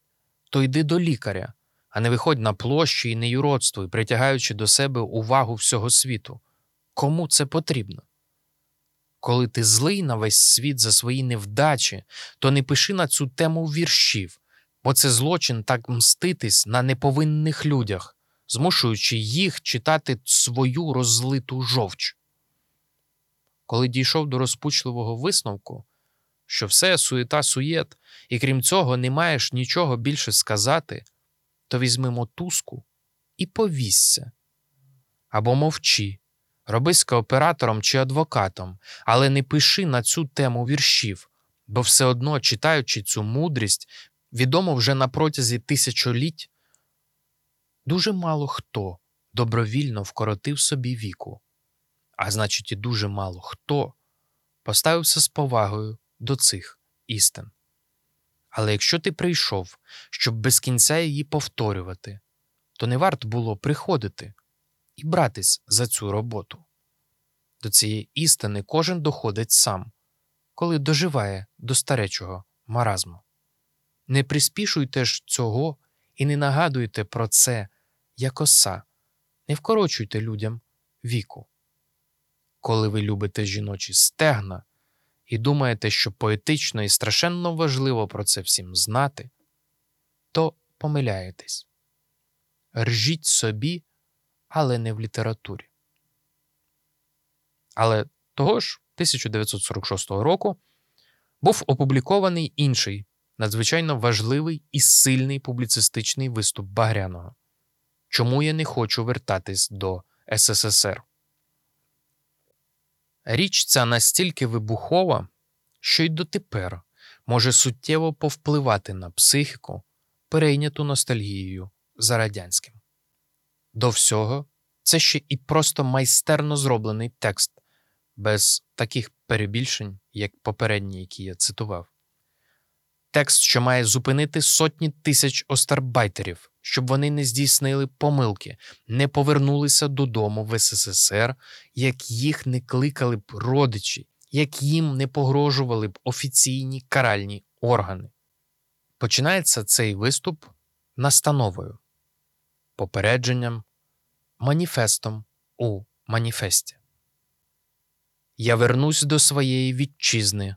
то йди до лікаря, а не виходь на площі і не юродствуй, притягаючи до себе увагу всього світу. Кому це потрібно? Коли ти злий на весь світ за свої невдачі, то не пиши на цю тему віршів, бо це злочин так мститись на неповинних людях, змушуючи їх читати свою розлиту жовч. Коли дійшов до розпучливого висновку, що все суєта суєт, і крім цього не маєш нічого більше сказати, то візьми мотузку і повісься. Або мовчи, робись кооператором чи адвокатом, але не пиши на цю тему віршів, бо все одно, читаючи цю мудрість, відомо вже на протязі тисячоліть, дуже мало хто добровільно вкоротив собі віку, а значить, і дуже мало хто поставився з повагою до цих істин. Але якщо ти прийшов, щоб без кінця її повторювати, то не варто було приходити і братись за цю роботу. До цієї істини кожен доходить сам, коли доживає до старечого маразму. Не приспішуйте ж цього і не нагадуйте про це, як оса, не вкорочуйте людям віку. Коли ви любите жіночі стегна і думаєте, що поетично і страшенно важливо про це всім знати, то помиляєтесь. Ржіть собі, але не в літературі. Але того ж 1946 року був опублікований інший надзвичайно важливий і сильний публіцистичний виступ Багряного. Чому я не хочу вертатись до СССР? Річ ця настільки вибухова, що й дотепер може суттєво повпливати на психіку, перейняту ностальгією за радянським. До всього, це ще і просто майстерно зроблений текст, без таких перебільшень, як попередні, які я цитував. Текст, що має зупинити сотні тисяч остарбайтерів, щоб вони не здійснили помилки, не повернулися додому в СССР, як їх не кликали б родичі, як їм не погрожували б офіційні каральні органи. Починається цей виступ настановою, попередженням, маніфестом у маніфесті. Я вернусь до своєї вітчизни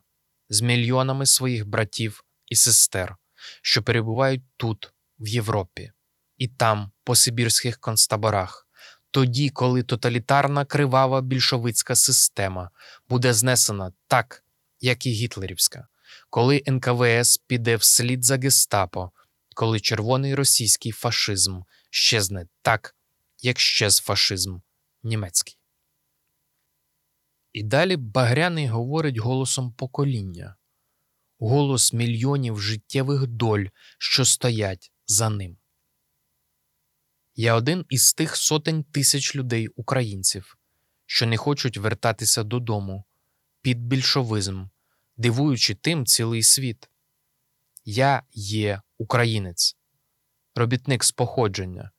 з мільйонами своїх братів і сестер, що перебувають тут, в Європі, і там, по сибірських концтаборах, тоді, коли тоталітарна кривава більшовицька система буде знесена так, як і гітлерівська, коли НКВС піде вслід за гестапо, коли червоний російський фашизм щезне так, як щез фашизм німецький. І далі Багряний говорить голосом покоління, голос мільйонів життєвих доль, що стоять за ним. Я один із тих сотень тисяч людей українців, що не хочуть вертатися додому під більшовизм, дивуючи тим цілий світ. Я є українець, робітник з походження,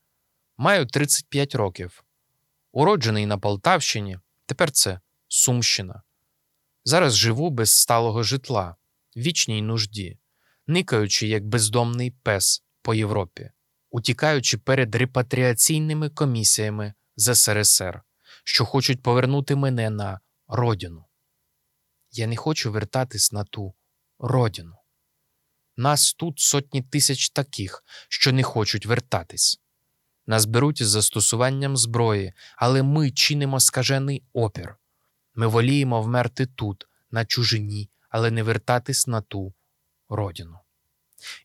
маю 35 років, уроджений на Полтавщині, тепер це Сумщина. Зараз живу без сталого житла, вічній нужді, никаючи як бездомний пес по Європі, утікаючи перед репатріаційними комісіями з СРСР, що хочуть повернути мене на родину. Я не хочу вертатись на ту родину. Нас тут сотні тисяч таких, що не хочуть вертатись. Нас беруть із застосуванням зброї, але ми чинимо скажений опір. Ми воліємо вмерти тут, на чужині, але не вертатись на ту родину.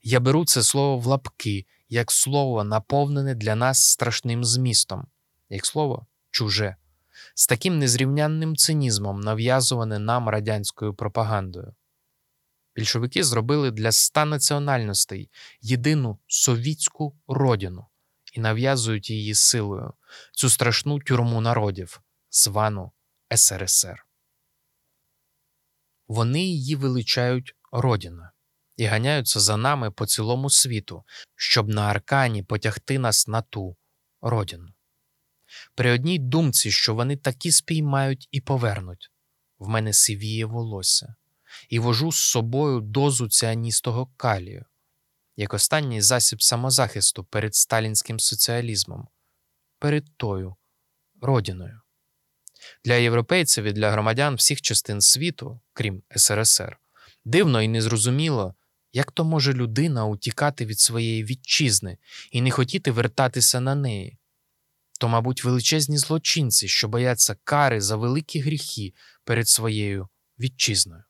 Я беру це слово в лапки, як слово, наповнене для нас страшним змістом, як слово чуже, з таким незрівнянним цинізмом, нав'язуване нам радянською пропагандою. Більшовики зробили для ста національностей єдину совітську родину і нав'язують її силою, цю страшну тюрму народів, звану СРСР. Вони її величають родина і ганяються за нами по цілому світу, щоб на аркані потягти нас на ту родину. При одній думці, що вони таки спіймають і повернуть, в мене сивіє волосся, і вожу з собою дозу ціаністого калію, як останній засіб самозахисту перед сталінським соціалізмом, перед тою родиною. Для європейців і для громадян всіх частин світу, крім СРСР, дивно і незрозуміло, як то може людина утікати від своєї вітчизни і не хотіти вертатися на неї. То, мабуть, величезні злочинці, що бояться кари за великі гріхи перед своєю вітчизною.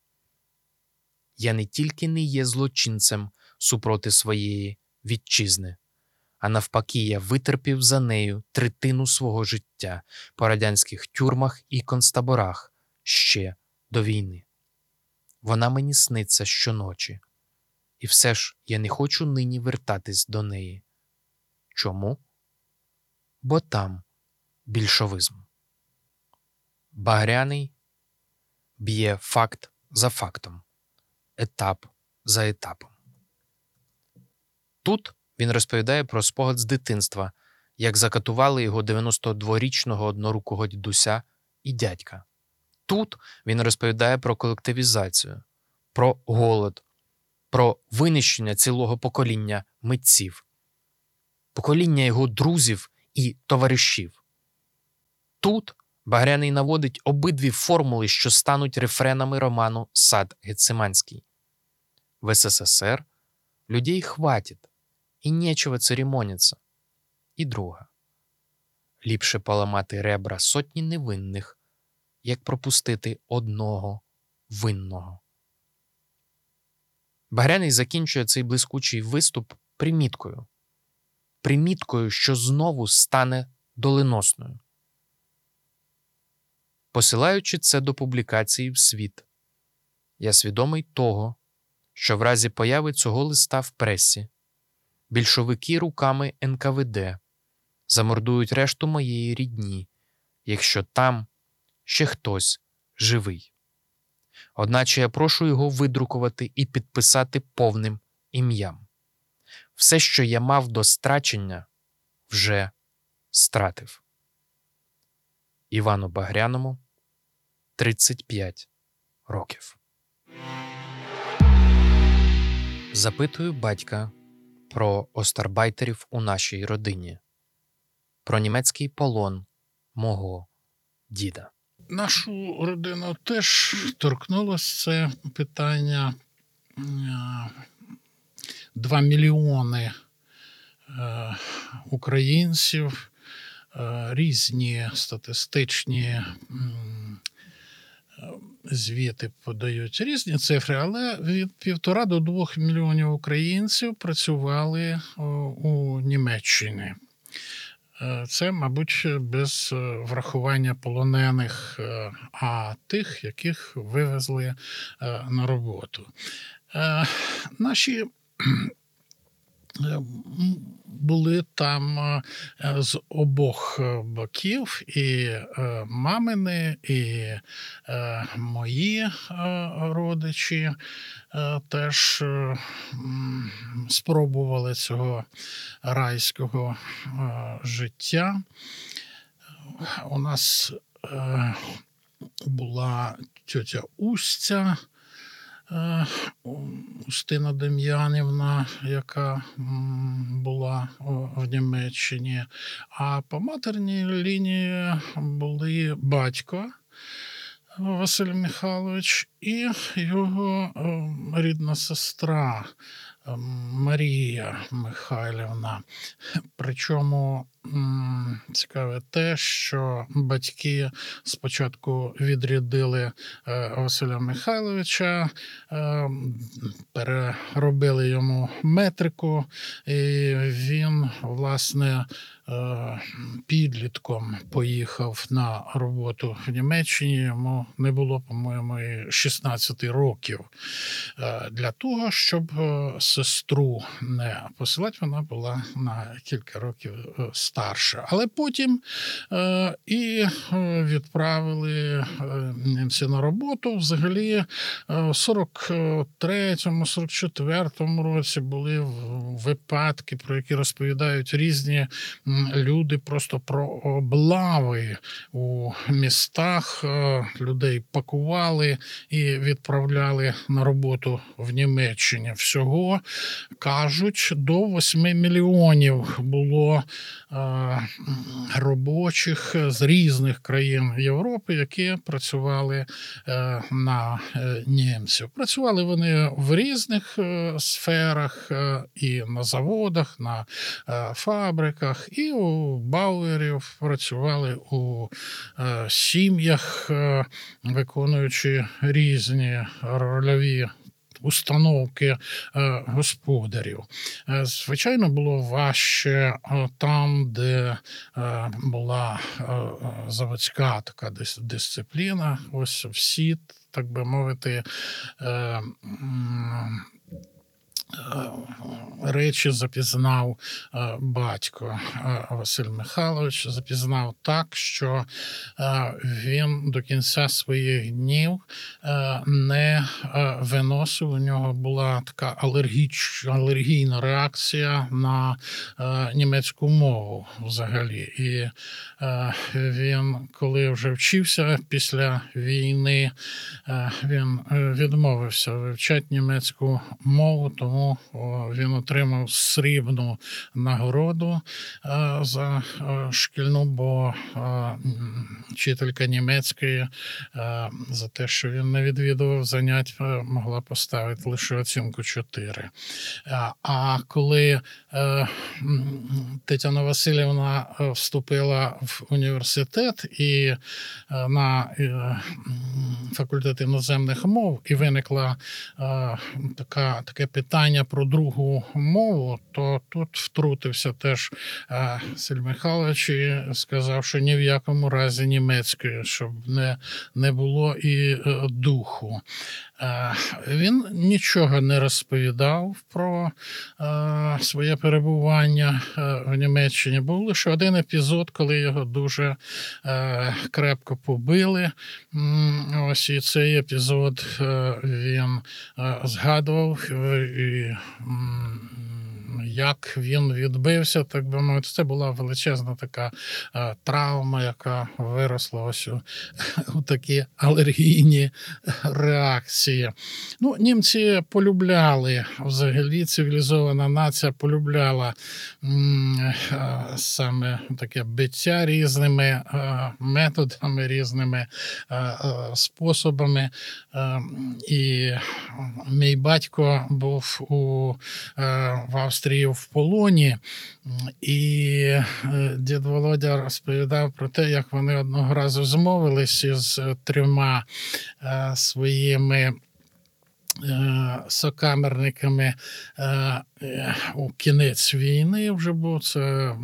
Я не тільки не є злочинцем супроти своєї вітчизни, а навпаки, я витерпів за нею третину свого життя по радянських тюрмах і концтаборах ще до війни. Вона мені сниться щоночі, і все ж я не хочу нині вертатись до неї. Чому? Бо там більшовизм. Багряний б'є факт за фактом, етап за етапом. Тут він розповідає про спогад з дитинства, як закатували його 92-річного однорукого дідуся і дядька. Тут він розповідає про колективізацію, про голод, про винищення цілого покоління митців, покоління його друзів і товаришів. Тут Багряний наводить обидві формули, що стануть рефренами роману Сад Гециманський. В СССР людей хватит, і нечего церемоніться. І друга ліпше поламати ребра сотні невинних, як пропустити одного винного. Багряний закінчує цей блискучий виступ приміткою, приміткою, що знову стане доленосною. Посилаючи це до публікації в світ, я свідомий того, що в разі появи цього листа в пресі більшовики руками НКВД замордують решту моєї рідні, якщо там ще хтось живий. Одначе я прошу його видрукувати і підписати повним ім'ям. Все, що я мав до страчення, вже стратив. Івану Багряному 35 років. Запитую батька про остарбайтерів у нашій родині, про німецький полон мого діда. Нашу родину теж торкнулося це питання. Е, Два мільйони е, українців, е, різні статистичні звіти подають різні цифри, але від півтора до двох мільйонів українців працювали у Німеччині. Е, Це, мабуть, без е, врахування полонених, е, а тих, яких вивезли е, на роботу. Е, Наші е, були там е, з обох е, боків, і е, мамини, і е, мої е, родичі е, теж е, спробували цього райського е, життя. У нас е, була тьотя Устя. Е, Устина Дем'янівна, яка була в Німеччині. А по матерній лінії були батько Василь Михайлович і його е, рідна сестра е, Марія Михайлівна. Причому цікаве те, що батьки спочатку відрядили е, Василя Михайловича, е, переробили йому метрику, і він, власне, е, підлітком поїхав на роботу в Німеччині. Йому не було, по-моєму, і 16 років. Для того, щоб сестру не посилати, вона була на кілька років старша. Але потім е, і е, відправили е, німці на роботу. Взагалі, е, в 43-му, 44-му році були випадки, про які розповідають різні люди, просто про облави у містах. Людей пакували і відправляли на роботу в Німеччині. Всього кажуть, до 8 мільйонів було робочих з різних країн Європи, які працювали е, на е, німців. Працювали вони в різних е, сферах, е, і на заводах, на е, фабриках, і у бауерів працювали у е, сім'ях, е, виконуючи різні рольові. Установки е, господарів. Е, Звичайно, було важче е, там, де була заводська така дис- дисципліна. Ось всі, так би мовити, речі запізнав е, батько е, Василь Михайлович, запізнав так, що е, він до кінця своїх днів е, не е, виносив. У нього була така алергійна реакція на е, німецьку мову взагалі. І е, він, коли вже вчився після війни, е, він е, відмовився вивчати німецьку мову, тому о, він отримав срібну нагороду е, за е, шкільну, бо е, вчителька німецької за те, що він не відвідував занять, могла поставити лише оцінку 4. А- коли Тетяна Васильівна вступила в університет і на факультет іноземних мов, і виникла така, таке питання про другу мову, то тут втрутився теж е, Василь Михайлович і сказав, що ні в якому разі німецької, щоб не, не було і е, духу. Е, Він нічого не розповідав про своє перебування в Німеччині. Був лише один епізод, коли його дуже крепко побили. Ось і цей епізод він згадував і pavyzdžiui як він відбився, так би мовити, це була величезна така е, травма, яка виросла ось у, у такі алергійні реакції. Ну, німці полюбляли взагалі цивілізована нація полюбляла е, саме таке биття різними е, методами, різними способами. І мій батько був у, в Австрії в полоні, і е, дід Володя розповідав про те, як вони одного разу змовились із трьома е, своїми. е, Сокамерниками у кінець війни вже був це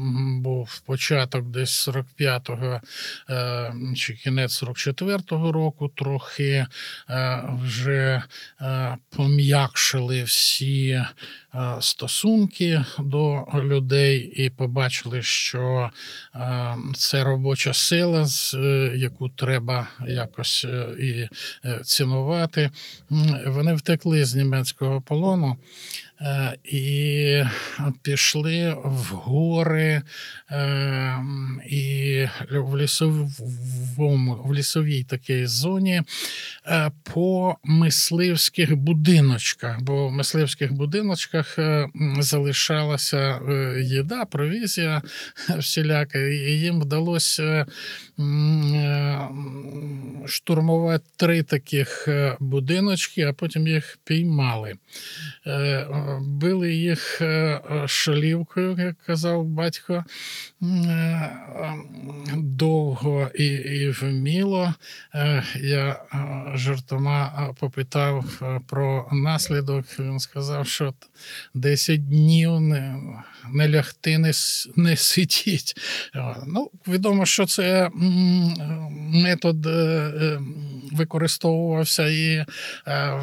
був початок десь 45-го е, чи кінець 44-го року. Трохи е, вже е, пом'якшили всі е, стосунки до людей і побачили, що е, це робоча сила, е, яку треба якось е, і е, цінувати. Вони втекли з німецького полону. Е, І пішли в гори е, і в лісовому, в лісовій такій зоні е, по мисливських будиночках, бо в мисливських будиночках е, залишалася е, їда, провізія всіляка, і їм вдалося е, штурмувати три таких е, будиночки, а потім їх піймали. Е, е, Били їх е, е, шалівкою, як казав батько, е, довго і, і вміло. Е, Я е, жартома е, попитав е, про наслідок. Він сказав, що 10 днів не, не лягти, не, не сидіть. Ну, відомо, що це метод е, е, використовувався і е,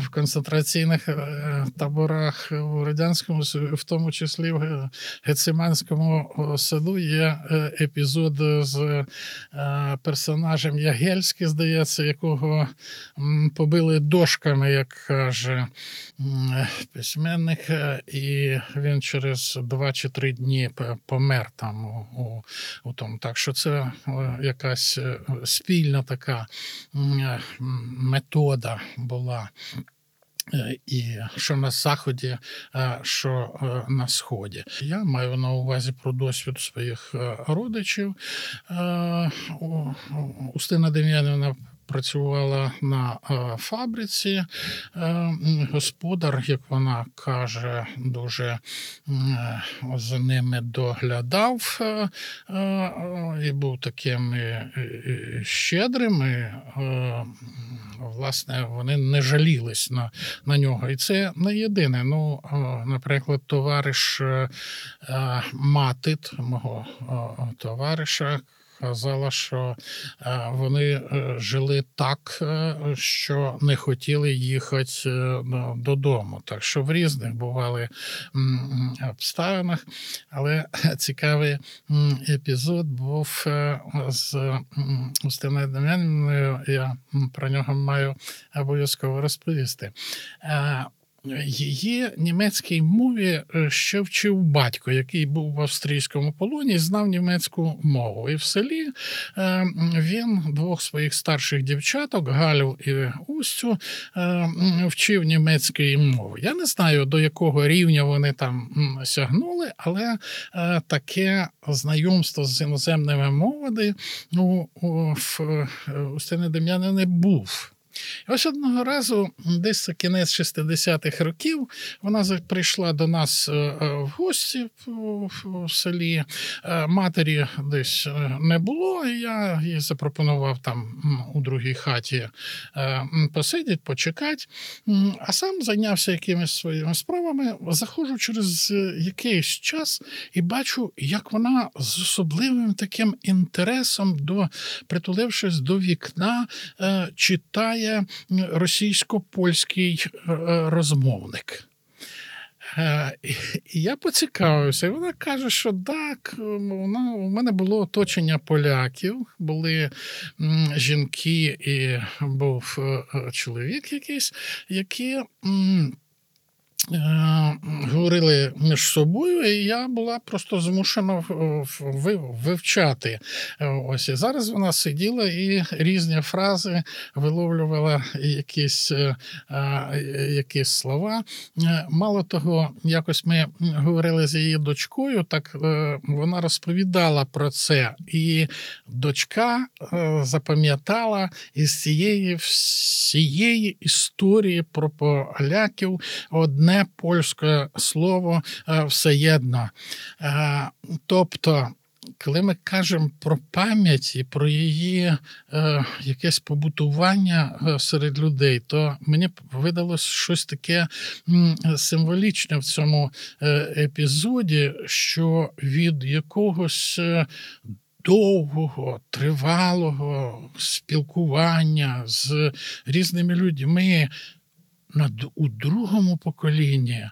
в концентраційних е, таборах у радянському в тому числі в Гециманському саду є е, епізод з персонажем Ягельський, здається, якого побили дошками, як каже письменник, і він через два чи три дні помер там у, у, тому. Так що це якась спільна така метода була. Е, І що на заході, е, що е, на сході. Я маю на увазі про досвід своїх родичів. Устина Дем'янівна працювала на е, фабриці. Е, Господар, як вона каже, дуже е, ними доглядав і був таким щедрим. І, власне, вони не жалілись на, на нього. І це не єдине. Ну, наприклад, товариш Матит, мого товариша, казала, що е, вони е, жили так, е, що не хотіли їхати додому. Так що в різних бували обставинах. Але цікавий епізод був з Устиною Дем'янівною. Я про нього маю обов'язково розповісти. Її німецькій мові е, ще вчив батько, який був в австрійському полоні, знав німецьку мову. І в селі е, він двох своїх старших дівчаток, Галю і Устю, е, вчив німецької мови. Я не знаю, до якого рівня вони там сягнули, але таке знайомство з іноземними мовами ну, у- е, Устини Дем'янини був. Ось одного разу, десь кінець 60-х років, вона прийшла до нас е, е, в гості в, селі. Е, Матері десь не було, і я їй запропонував там у другій хаті посидіти, почекати. А сам зайнявся якимись своїми справами. Заходжу через якийсь час і бачу, як вона з особливим таким інтересом, до, притулившись до вікна, читає м, російсько-польський е, е, розмовник. Е, І я поцікавився, і вона каже, що так, вона, у мене було оточення поляків, були жінки і був чоловік якийсь, які. Е, говорили між собою, і я була просто змушена вивчати. Е, Ось і зараз вона сиділа і різні фрази виловлювала якісь, е, якісь слова. Мало того, якось ми говорили з її дочкою, так вона розповідала про це, і дочка запам'ятала із цієї всієї історії про поляків одне польське слово е, всеєдно. Е, Тобто. Коли ми кажемо про пам'ять і про її е, якесь побутування серед людей, то мені видалось щось таке символічне в цьому епізоді, що від якогось довгого, тривалого спілкування з різними людьми у другому поколінні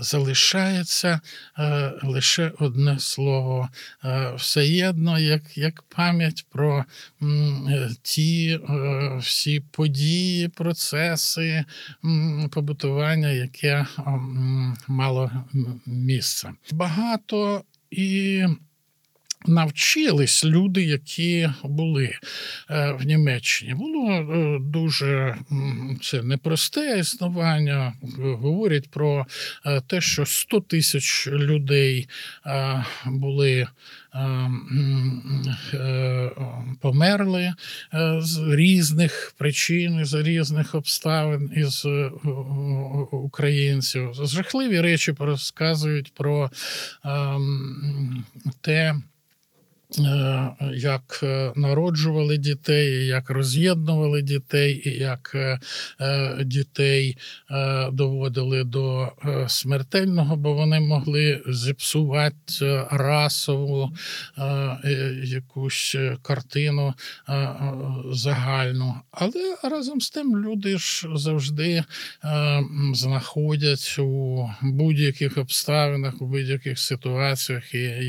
залишається е, лише одне слово. Е, все єдно, як, як пам'ять про м, е, ті е, всі події, процеси м, побутування, яке м, мало місце. Багато і навчились люди, які були е, в Німеччині. Було е, дуже це непросте існування. Говорять про е, те, що 100 тисяч людей е, були. е, е, Померли е, з різних причин, з різних обставин із е, українців. Жахливі речі розказують про ем, те, е, як е, народжували дітей, як роз'єднували дітей, як е, е, дітей е, доводили до е, смертельного, бо вони могли зіпсувати е, расову е, е, якусь е, картину е, е, загальну. Але разом з тим люди ж завжди е, знаходять у будь-яких обставинах, у будь-яких ситуаціях е,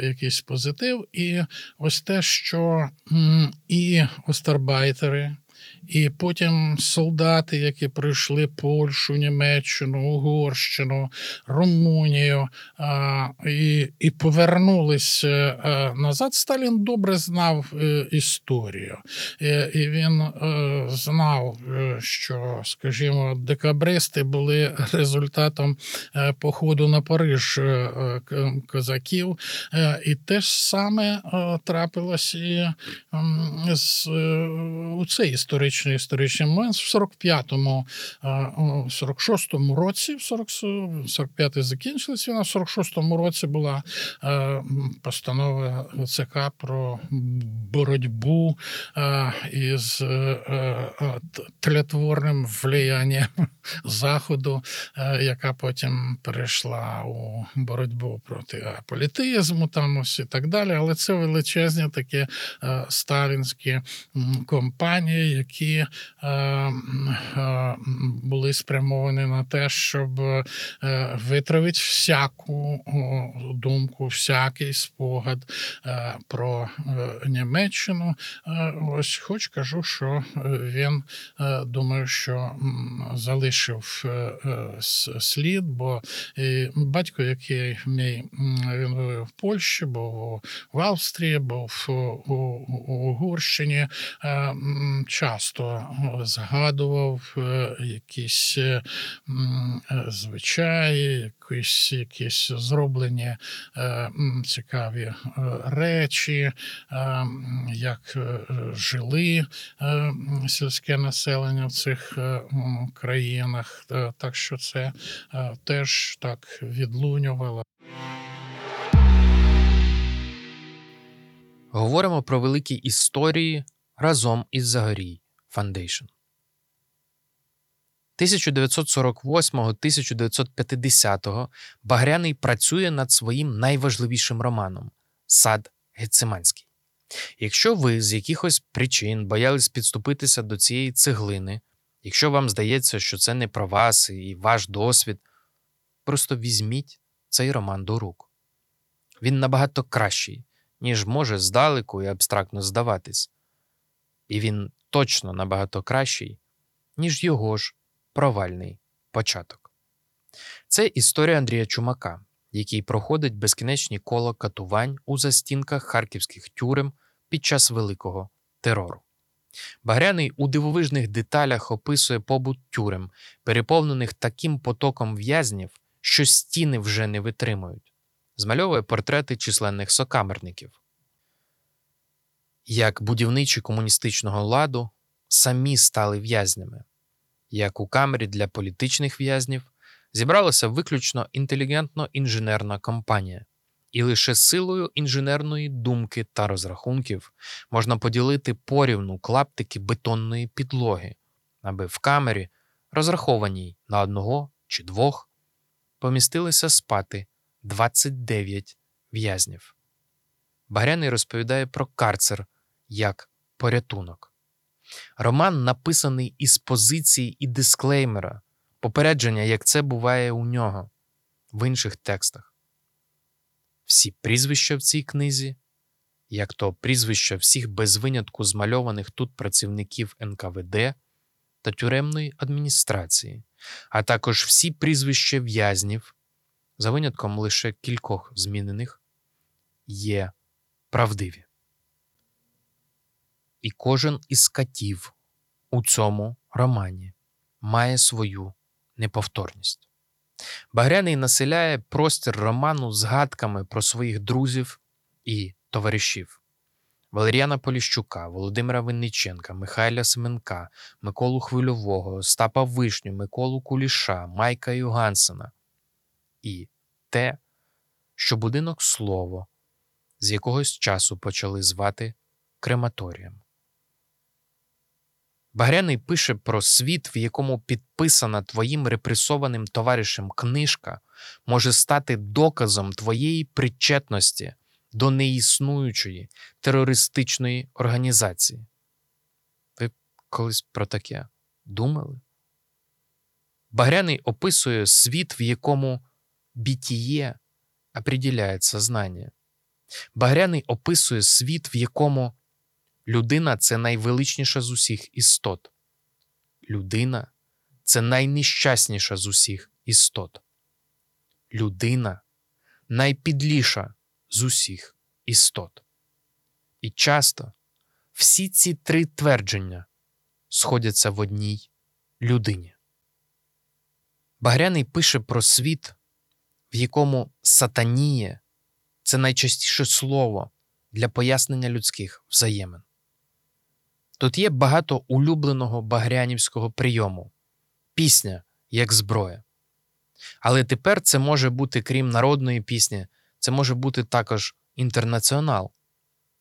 якийсь позитив. І ось те, що і остарбайтери. І потім солдати, які пройшли Польщу, Німеччину, Угорщину, Румунію і, і повернулись е, е, назад. Сталін добре знав е, історію. І, він знав, що, скажімо, декабристи були результатом походу на Париж козаків. І те ж саме трапилось і з, у цей історичний історичний момент в 45-му, е, о, в 46-му році, в 45-й закінчилась війна, в 46-му році була постанова ЦК про боротьбу із е, е, тлятворним влиянням Заходу, е, яка потім перейшла у боротьбу проти аполітизму, там ось і так далі. Але це величезні такі сталінські компанії, які е, е, були спрямовані на те, щоб е, витравити всяку думку, всякий спогад про Німеччину. Ось хоч кажу, що він думаю, що залишив слід, бо і батько, який мій він був в Польщі, був в Австрії, був у, Угорщині, е, м, часто згадував е, якісь е, е, звичаї, якісь, якісь зроблені е, цікаві е, речі, е, як е, жили е, сільське населення в цих е, країнах. Е, Так що це е, теж так відлунювало. Говоримо про великі історії разом із Загорій Foundation. 1948-1950 Багряний працює над своїм найважливішим романом Сад Гециманський. Якщо ви з якихось причин боялись підступитися до цієї цеглини, якщо вам здається, що це не про вас і ваш досвід, просто візьміть цей роман до рук. Він набагато кращий, ніж може здалеку і абстрактно здаватись. І він точно набагато кращий, ніж його ж провальний початок. Це історія Андрія Чумака, який проходить безкінечні коло катувань у застінках харківських тюрем під час великого терору. Багряний у дивовижних деталях описує побут тюрем, переповнених таким потоком в'язнів, що стіни вже не витримують. Змальовує портрети численних сокамерників. Як будівничі комуністичного ладу самі стали в'язнями, як у камері для політичних в'язнів зібралася виключно інтелігентно-інженерна компанія, і лише силою інженерної думки та розрахунків можна поділити порівну клаптики бетонної підлоги, аби в камері, розрахованій на одного чи двох, помістилися спати 29 в'язнів. Багряний розповідає про карцер як порятунок. Роман написаний із позиції і дисклеймера, попередження, як це буває у нього в інших текстах. Всі прізвища в цій книзі, як то прізвища всіх без винятку змальованих тут працівників НКВД та тюремної адміністрації, а також всі прізвища в'язнів, за винятком лише кількох змінених, є правдиві. І кожен із катів у цьому романі має свою неповторність. Багряний населяє простір роману згадками про своїх друзів і товаришів. Валеріана Поліщука, Володимира Винниченка, Михайля Семенка, Миколу Хвильового, Остапа Вишню, Миколу Куліша, Майка Югансена. І те, що будинок слово з якогось часу почали звати крематорієм. Багряний пише про світ, в якому підписана твоїм репресованим товаришем книжка може стати доказом твоєї причетності до неіснуючої терористичної організації. Ви колись про таке думали? Багряний описує світ, в якому бітіє определяє сознання. Багряний описує світ, в якому Людина це найвеличніша з усіх істот. Людина це найнещасніша з усіх істот. Людина найпідліша з усіх істот. І часто всі ці три твердження сходяться в одній людині. Багряний пише про світ, в якому сатаніє це найчастіше слово для пояснення людських взаємин. Тут є багато улюбленого багрянівського прийому пісня як зброя. Але тепер це може бути, крім народної пісні, це може бути також інтернаціонал,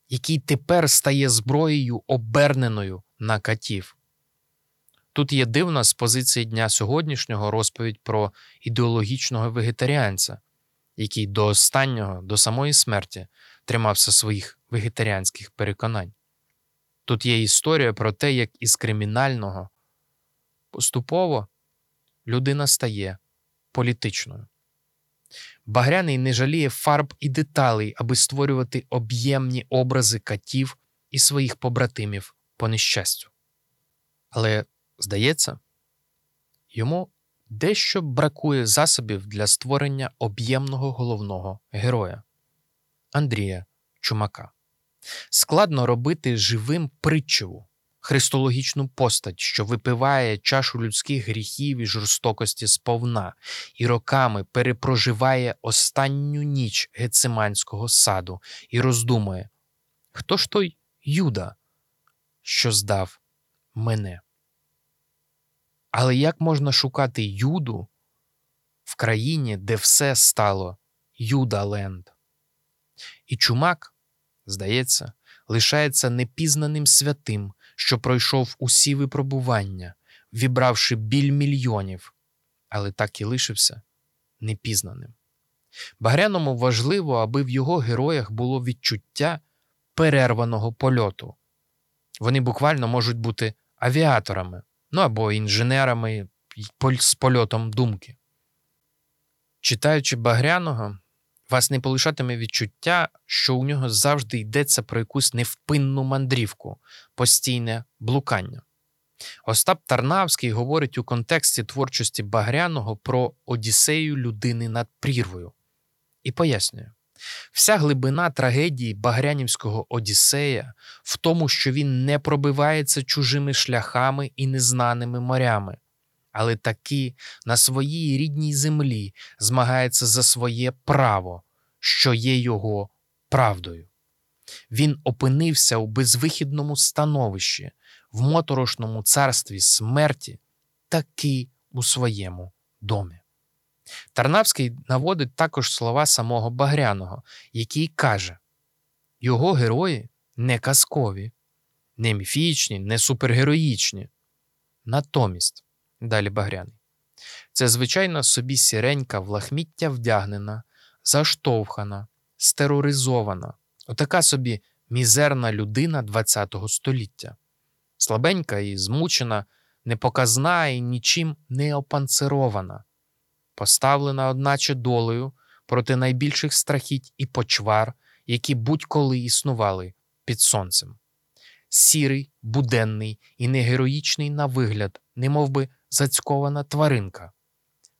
який тепер стає зброєю оберненою на катів. Тут є дивна з позиції дня сьогоднішнього розповідь про ідеологічного вегетаріанця, який до останнього, до самої смерті тримався своїх вегетаріанських переконань. Тут є історія про те, як із кримінального поступово людина стає політичною. Багряний не жаліє фарб і деталей, аби створювати об'ємні образи катів і своїх побратимів по нещастю. Але, здається, йому дещо бракує засобів для створення об'ємного головного героя Андрія Чумака. Складно робити живим притчеву, христологічну постать, що випиває чашу людських гріхів і жорстокості сповна, і роками перепроживає останню ніч гециманського саду і роздумує, хто ж той Юда, що здав мене? Але як можна шукати Юду в країні, де все стало Юдаленд? І чумак здається, лишається непізнаним святим, що пройшов усі випробування, вібравши біль мільйонів, але так і лишився непізнаним. Багряному важливо, аби в його героях було відчуття перерваного польоту. Вони буквально можуть бути авіаторами, ну або інженерами з польотом думки. Читаючи Багряного, вас не полишатиме відчуття, що у нього завжди йдеться про якусь невпинну мандрівку, постійне блукання. Остап Тарнавський говорить у контексті творчості Багряного про Одіссею людини над прірвою і пояснює: вся глибина трагедії Багрянівського Одіссея в тому, що він не пробивається чужими шляхами і незнаними морями, але таки на своїй рідній землі змагається за своє право, що є його правдою. Він опинився у безвихідному становищі, в моторошному царстві смерті, таки у своєму домі. Тарнавський наводить також слова самого Багряного, який каже: його герої не казкові, не міфічні, не супергероїчні. Натомість, далі Багряний, це звичайно собі сіренька в лахміття вдягнена, заштовхана, стероризована, отака собі мізерна людина ХХ століття, слабенька і змучена, непоказна і нічим не опанцирована, поставлена, одначе долею проти найбільших страхіть і почвар, які будь-коли існували під сонцем. Сірий, буденний і негероїчний на вигляд, немовби зацькована тваринка,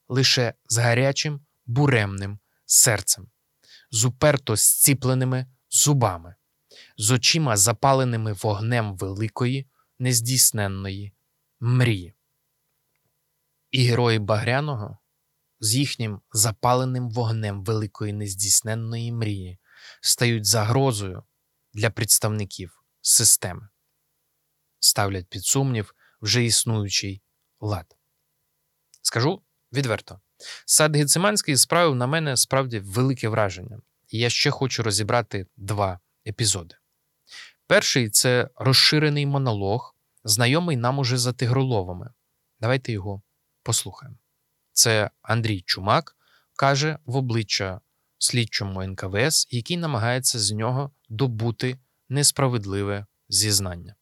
лише з гарячим буремним серцем, з уперто зціпленими зубами, з очима запаленими вогнем великої, нездійсненної мрії. І герої Багряного з їхнім запаленим вогнем великої нездійсненної мрії стають загрозою для представників системи, ставлять під сумнів вже існуючий лад. Скажу відверто, сад Гециманський справив на мене справді велике враження, і я ще хочу розібрати два епізоди. Перший це розширений монолог, знайомий нам уже за тигроловами. Давайте його послухаємо. Це Андрій Чумак каже в обличчя слідчому НКВС, який намагається з нього добути несправедливе зізнання.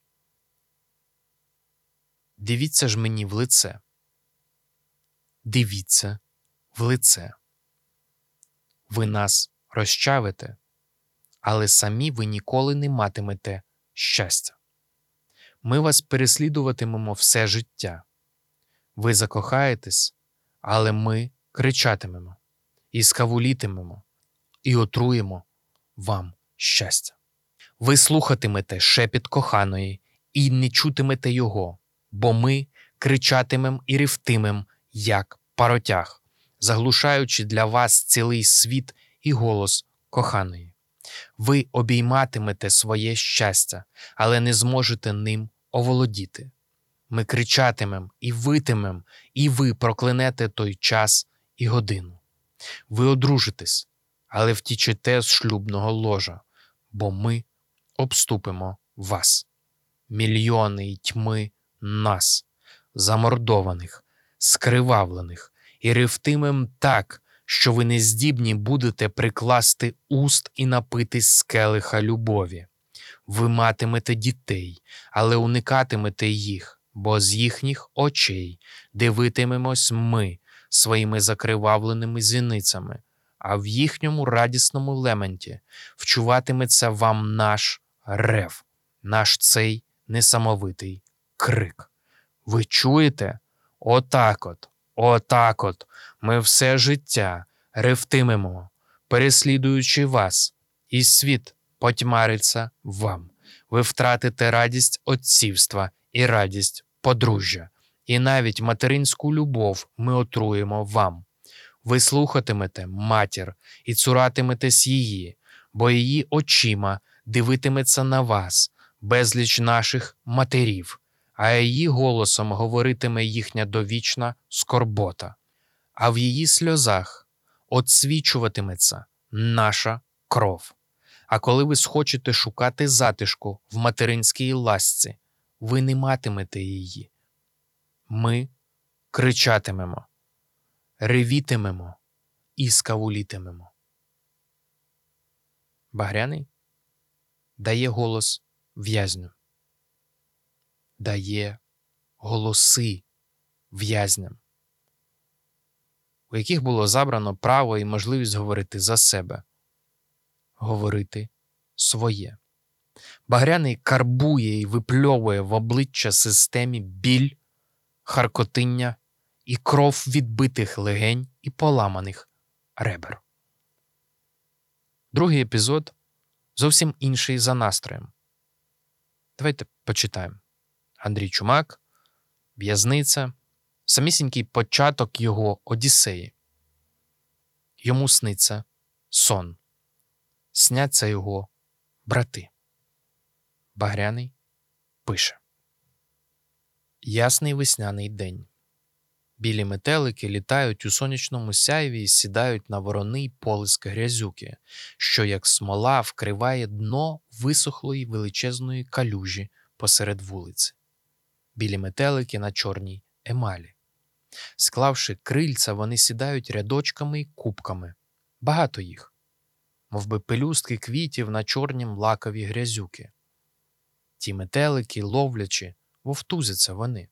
Дивіться ж мені в лице. Дивіться в лице. Ви нас розчавите, але самі ви ніколи не матимете щастя. Ми вас переслідуватимемо все життя. Ви закохаєтесь, але ми кричатимемо і скавулітимемо, і отруємо вам щастя. Ви слухатимете шепіт коханої і не чутимете його, бо ми кричатимем і ревтимем, як паротяг, заглушаючи для вас цілий світ і голос коханої. Ви обійматимете своє щастя, але не зможете ним оволодіти. Ми кричатимем і витимем, і ви проклянете той час і годину. Ви одружитесь, але втічете з шлюбного ложа, бо ми обступимо вас. Мільйони й тьми нас, замордованих, скривавлених, і ревтимем так, що ви не здібні будете прикласти уст і напитись з келиха любові. Ви матимете дітей, але уникатимете їх, бо з їхніх очей дивитимемось ми своїми закривавленими зіницями, а в їхньому радісному лементі вчуватиметься вам наш рев, наш цей несамовитий крик. Ви чуєте? Отак от, отак от, ми все життя ревтимемо, переслідуючи вас, і світ потьмариться вам. Ви втратите радість отцівства і радість подружжя, і навіть материнську любов ми отруємо вам. Ви слухатимете матір і цуратиметесь її, бо її очима дивитиметься на вас, безліч наших матерів, а її голосом говоритиме їхня довічна скорбота, а в її сльозах отсвічуватиметься наша кров. А коли ви схочете шукати затишку в материнській ласці, ви не матимете її. Ми кричатимемо, ревітимемо і скавулітимемо. Багряний дає голос в'язню, дає голоси в'язням, у яких було забрано право і можливість говорити за себе, говорити своє. Багряний карбує і випльовує в обличчя системі біль, харкотиння і кров відбитих легень і поламаних ребер. Другий епізод зовсім інший за настроєм. Давайте почитаємо. Андрій Чумак, в'язниця, самісінький початок його Одіссеї. Йому сниться сон. Сняться його брати. Багряний пише Ясний весняний день. Білі метелики літають у сонячному сяйві і сідають на вороний полиск грязюки, що, як смола, вкриває дно висохлої величезної калюжі посеред вулиці. Білі метелики на чорній емалі. Склавши крильця, вони сідають рядочками і кубками. Багато їх, мов би пелюстки квітів на чорнім лакові грязюки. Ті метелики, ловлячи, вовтузяться вони.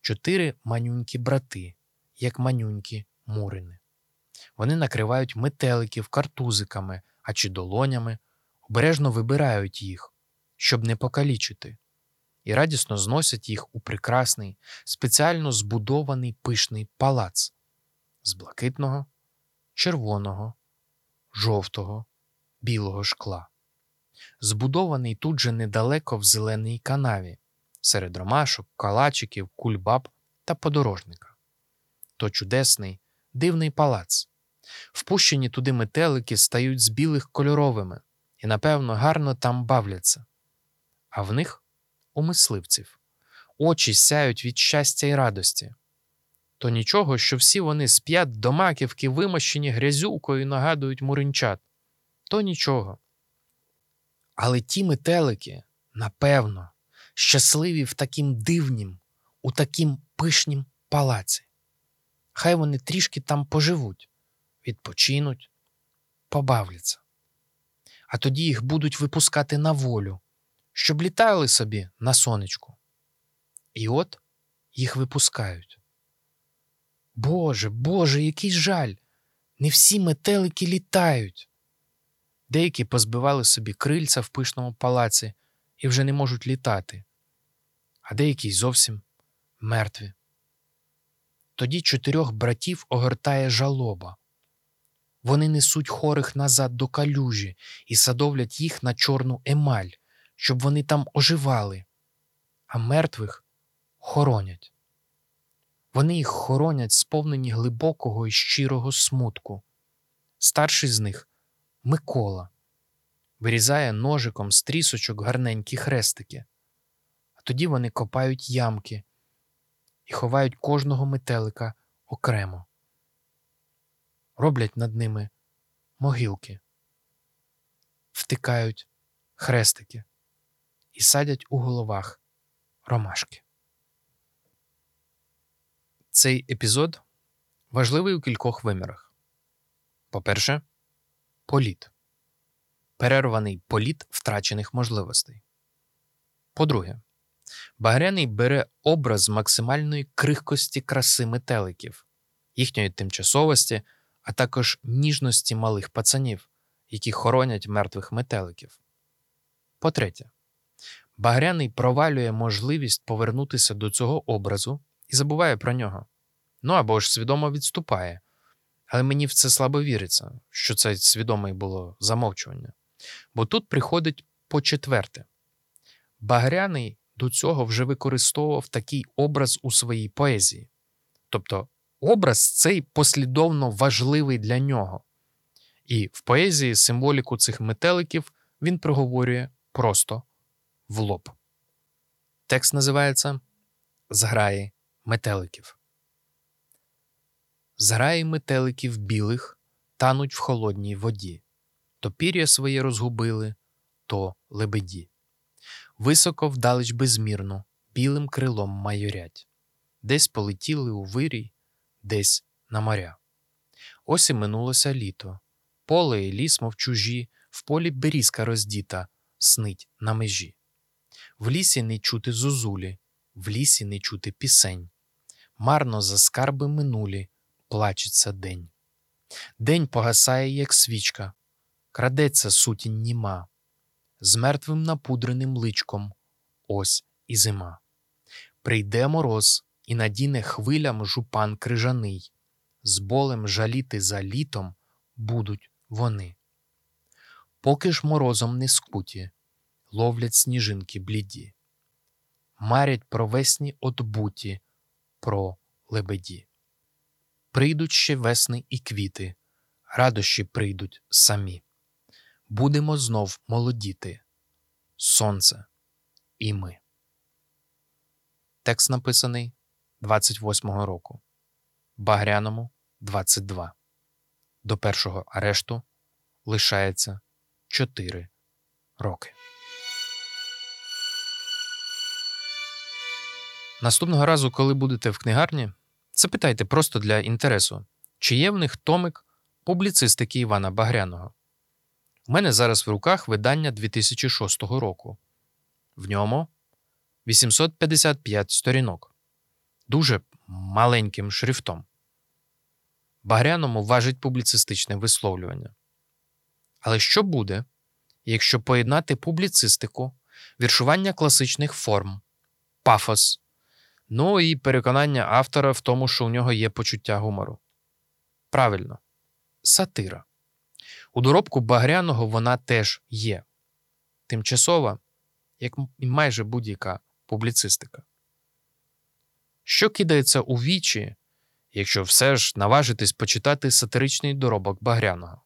Чотири манюнькі брати, як манюнькі мурини. Вони накривають метеликів картузиками, а чи долонями, обережно вибирають їх, щоб не покалічити, і радісно зносять їх у прекрасний, спеціально збудований пишний палац з блакитного, червоного, жовтого, білого шкла збудований тут же недалеко в зеленій канаві, серед ромашок, калачиків, кульбаб та подорожника. То чудесний, дивний палац. Впущені туди метелики стають з білих кольоровими і, напевно, гарно там бавляться. А в них у мисливців очі сяють від щастя й радості. То нічого, що всі вони сп'ять до маківки, вимощені грязюкою нагадують муринчат. То нічого. Але ті метелики, напевно, щасливі в таким дивнім, у таким пишнім палаці. Хай вони трішки там поживуть, відпочинуть, побавляться. А тоді їх будуть випускати на волю, щоб літали собі на сонечку. І от їх випускають. Боже, Боже, який жаль! Не всі метелики літають. Деякі позбивали собі крильця в пишному палаці і вже не можуть літати, а деякі зовсім мертві. Тоді чотирьох братів огортає жалоба. Вони несуть хорих назад до калюжі і садовлять їх на чорну емаль, щоб вони там оживали, а мертвих хоронять. Вони їх хоронять, сповнені глибокого і щирого смутку. Старший з них Микола. Вирізає ножиком з трісочок гарненькі хрестики, а тоді вони копають ямки і ховають кожного метелика окремо, роблять над ними могилки, втикають хрестики і садять у головах ромашки. Цей епізод важливий у кількох вимірах. По-перше, політ. Перерваний політ втрачених можливостей. По-друге, Багряний бере образ максимальної крихкості краси метеликів, їхньої тимчасовості, а також ніжності малих пацанів, які хоронять мертвих метеликів. По-третє, Багряний провалює можливість повернутися до цього образу і забуває про нього. Ну або ж свідомо відступає. Але мені в це слабо віриться, що це свідоме було замовчування. Бо тут приходить по четверте. Багряний до цього вже використовував такий образ у своїй поезії. Тобто образ цей послідовно важливий для нього. І в поезії символіку цих метеликів він проговорює просто в лоб. Текст називається Зграї метеликів. Зграї метеликів білих тануть в холодній воді, то пір'я своє розгубили, то лебеді. Високо вдалеч безмірно, білим крилом майорять, десь полетіли у вирій, десь на моря. Ось і минулося літо, поле і ліс, мов чужі, в полі берізка роздіта, снить на межі. В лісі не чути зозулі, в лісі не чути пісень. Марно за скарби минулі плачеться день. День погасає, як свічка, крадеться сутінь німа. з мертвим напудреним личком. Ось і зима. Прийде мороз і надіне хвилям жупан крижаний. З болем жаліти за літом будуть вони. Поки ж морозом не скуті, ловлять сніжинки бліді, марять про весні отбуті, про лебеді. Прийдуть ще весни і квіти, радощі прийдуть самі. Будемо знов молодіти, сонце і ми. Текст написаний 28-го року, Багряному 22. До першого арешту лишається 4 роки. Наступного разу, коли будете в книгарні, запитайте просто для інтересу, чи є в них томик публіцистики Івана Багряного. У мене зараз в руках видання 2006 року. В ньому 855 сторінок. Дуже маленьким шрифтом. Багряному важить публіцистичне висловлювання. Але що буде, якщо поєднати публіцистику, віршування класичних форм, пафос, ну і переконання автора в тому, що у нього є почуття гумору? Правильно, сатира. У доробку Багряного вона теж є. Тимчасова, як і майже будь-яка публіцистика. Що кидається у вічі, якщо все ж наважитись почитати сатиричний доробок Багряного?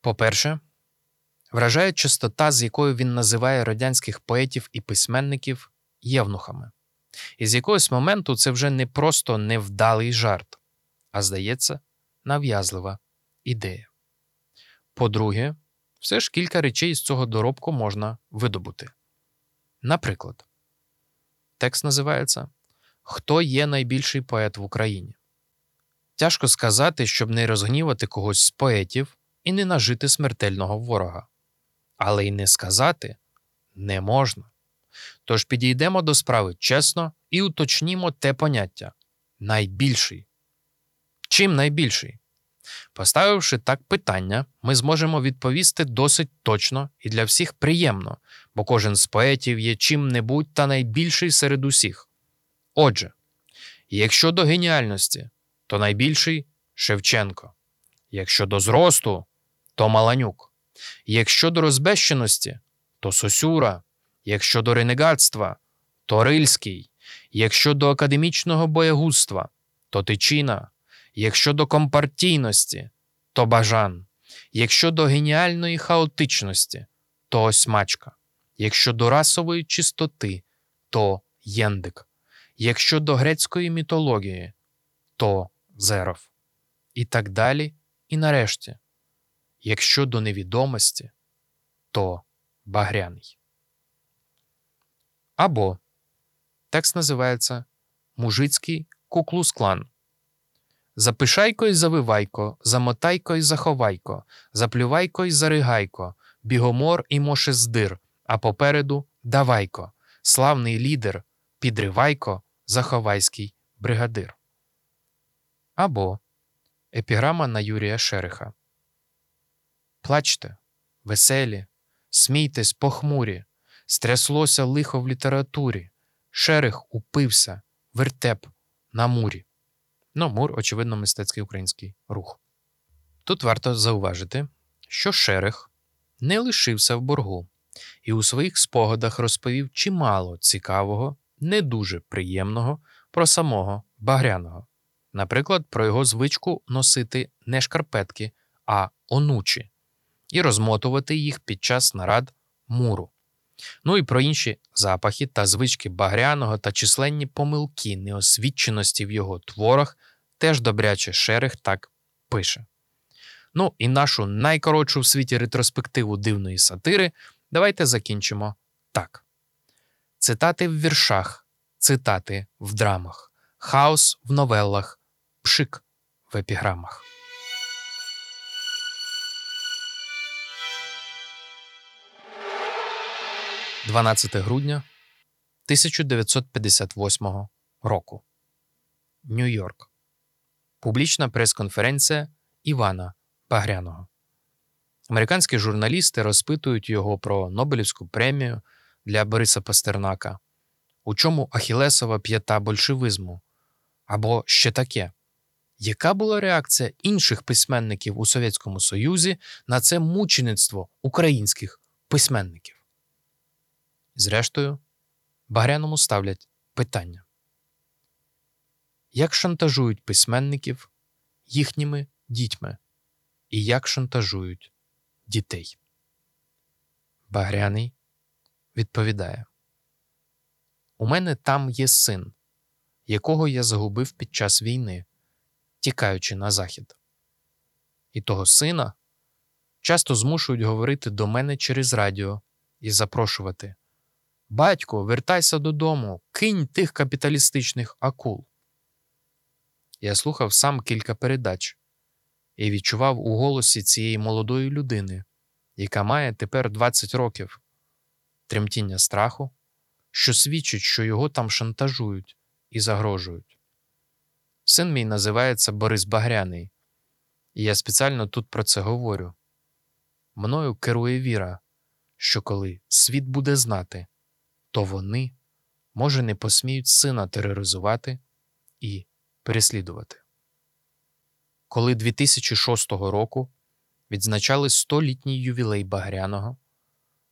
По-перше, вражає частота, з якою він називає радянських поетів і письменників євнухами. І з якогось моменту це вже не просто невдалий жарт, а здається, нав'язлива ідея. По-друге, все ж кілька речей з цього доробку можна видобути. Наприклад, текст називається Хто є найбільший поет в Україні? Тяжко сказати, щоб не розгнівати когось з поетів і не нажити смертельного ворога. Але й не сказати не можна. Тож підійдемо до справи чесно і уточнімо те поняття найбільший. Чим найбільший? Поставивши так питання, ми зможемо відповісти досить точно і для всіх приємно, бо кожен з поетів є чим-небудь та найбільший серед усіх. Отже, якщо до геніальності, то найбільший Шевченко, якщо до зросту, то Маланюк, якщо до розбещеності, то Сосюра, якщо до ренегатства, то Рильський, якщо до академічного боягузтва, то Тичина, якщо до компартійності, то Бажан, якщо до геніальної хаотичності, то Осьмачка, якщо до расової чистоти, то Єндик, якщо до грецької мітології, то Зеров. І так далі, і нарешті, якщо до невідомості, то Багряний. Або текст називається Мужицький куклус-клан. Запишайко й завивайко, замотайко й заховайко, заплювайко й заригайко, бігомор і мошездир, а попереду давайко, славний лідер, підривайко, заховайський бригадир. Або епіграма на Юрія Шериха. Плачте, веселі, смійтесь похмурі, стряслося лихо в літературі, Шерих упився, вертеп на мурі. Ну, мур, очевидно, мистецький український рух. Тут варто зауважити, що Шерих не лишився в боргу і у своїх спогадах розповів чимало цікавого, не дуже приємного про самого Багряного. Наприклад, про його звичку носити не шкарпетки, а онучі, і розмотувати їх під час нарад муру. Ну і про інші запахи та звички Багряного та численні помилки неосвіченості в його творах теж добряче Шерих так пише. Ну і нашу найкоротшу в світі ретроспективу дивної сатири давайте закінчимо так: цитати в віршах, цитати в драмах, хаос в новелах, пшик в епіграмах. «12 грудня 1958 року. Нью-Йорк. Публічна прес-конференція Івана Багряного. Американські журналісти розпитують його про Нобелівську премію для Бориса Пастернака, у чому Ахілесова п'ята большевизму, або ще таке. Яка була реакція інших письменників у Совєтському Союзі на це мучеництво українських письменників? Зрештою, Багряному ставлять питання: як шантажують письменників їхніми дітьми і як шантажують дітей? Багряний відповідає: У мене там є син, якого я загубив під час війни, тікаючи на захід. І того сина часто змушують говорити до мене через радіо і запрошувати. Батько, вертайся додому, кинь тих капіталістичних акул. Я слухав сам кілька передач і відчував у голосі цієї молодої людини, яка має тепер 20 років, тремтіння страху, що свідчить, що його там шантажують і загрожують. Син мій називається Борис Багряний, і я спеціально тут про це говорю. Мною керує віра, що коли світ буде знати, то вони, може, не посміють сина тероризувати і переслідувати. Коли 2006 року відзначали 100-літній ювілей Багряного,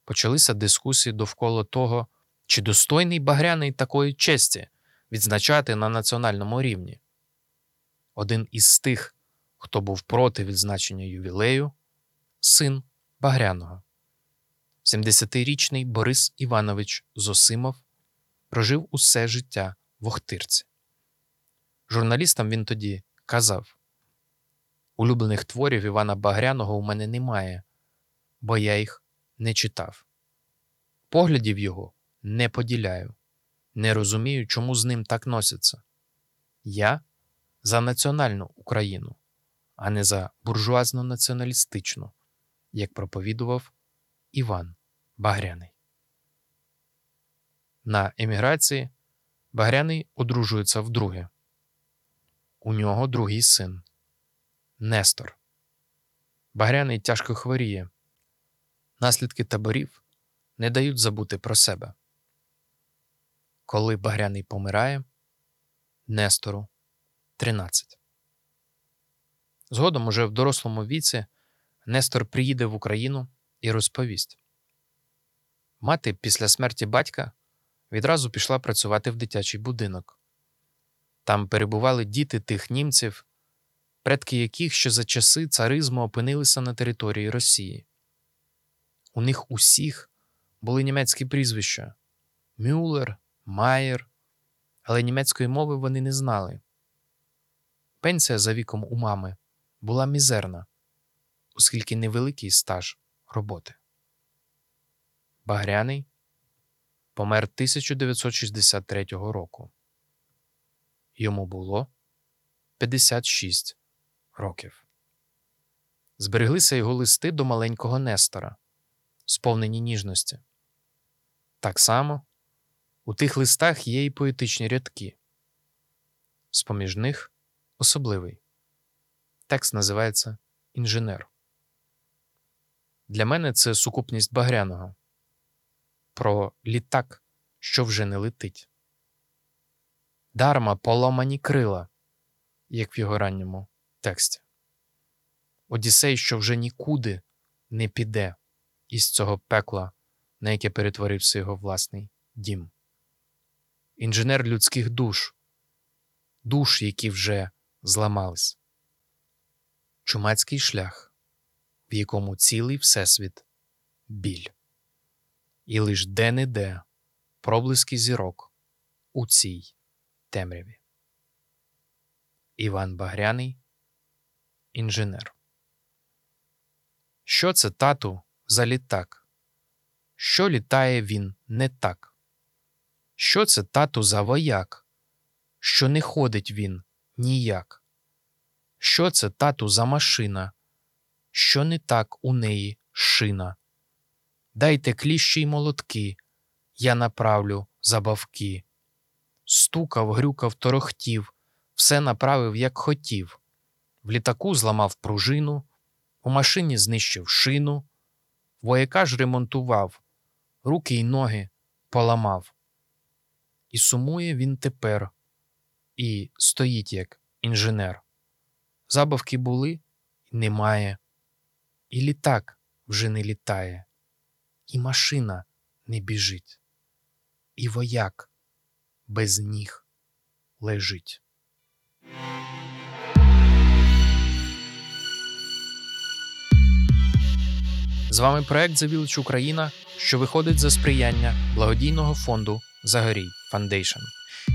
почалися дискусії довкола того, чи достойний Багряний такої честі відзначати на національному рівні. Один із тих, хто був проти відзначення ювілею, син Багряного. 70-річний Борис Іванович Зосимов прожив усе життя в Охтирці. Журналістам він тоді казав: Улюблених творів Івана Багряного у мене немає, бо я їх не читав. Поглядів його не поділяю, не розумію, чому з ним так носяться. Я за національну Україну, а не за буржуазно націоналістичну, як проповідував Іван Багряний. На еміграції Багряний одружується вдруге. У нього другий син Нестор. Багряний тяжко хворіє. Наслідки таборів не дають забути про себе. Коли Багряний помирає, Нестору 13. Згодом, уже в дорослому віці, Нестор приїде в Україну і розповість. Мати після смерті батька відразу пішла працювати в дитячий будинок. Там перебували діти тих німців, предки яких ще за часи царизму опинилися на території Росії. У них усіх були німецькі прізвища Мюллер, Майер, але німецької мови вони не знали. Пенсія за віком у мами була мізерна, оскільки невеликий стаж роботи. Багряний помер 1963 року. Йому було 56 років. Збереглися його листи до маленького Нестора, сповнені ніжності. Так само у тих листах є й поетичні рядки. З поміж них особливий. Текст називається Інженер. Для мене це сукупність Багряного про літак, що вже не летить. Дарма поломані крила, як в його ранньому тексті. Одіссей, що вже нікуди не піде із цього пекла, на яке перетворився його власний дім. Інженер людських душ, душ, які вже зламались. Чумацький шлях, в якому цілий всесвіт біль. І лиш де-не-де проблиски зірок у цій темряві. Іван Багряний, інженер. Що це тату за літак? Що літає він не так? Що це тату за вояк? Що не ходить він ніяк? Що це тату за машина? Що не так у неї шина? Дайте кліщі й молотки, я направлю забавки. Стукав, грюкав, торохтів, все направив, як хотів. В літаку зламав пружину, У машині знищив шину, вояка ж ремонтував, руки й ноги поламав. І сумує він тепер, і стоїть як інженер. Забавки були, немає, і літак вже не літає, і машина не біжить, і вояк без ніг лежить. З вами проект Завілич Україна, що виходить за сприяння благодійного фонду Загорій Foundation,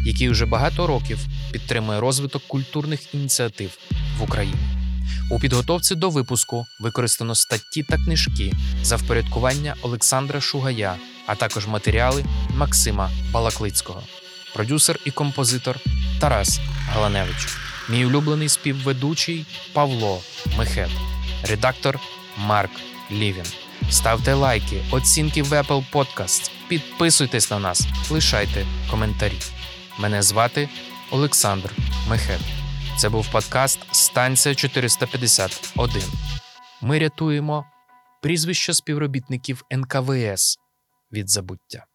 який уже багато років підтримує розвиток культурних ініціатив в Україні. У підготовці до випуску використано статті та книжки за впорядкування Олександра Шугая, а також матеріали Максима Балаклицького, продюсер і композитор Тарас Галаневич, мій улюблений співведучий Павло Мехет, редактор Марк Лівін. Ставте лайки, оцінки в Apple Podcasts, підписуйтесь на нас, лишайте коментарі. Мене звати Олександр Мехет. Це був подкаст Станція 451. Ми рятуємо прізвища співробітників НКВС від забуття.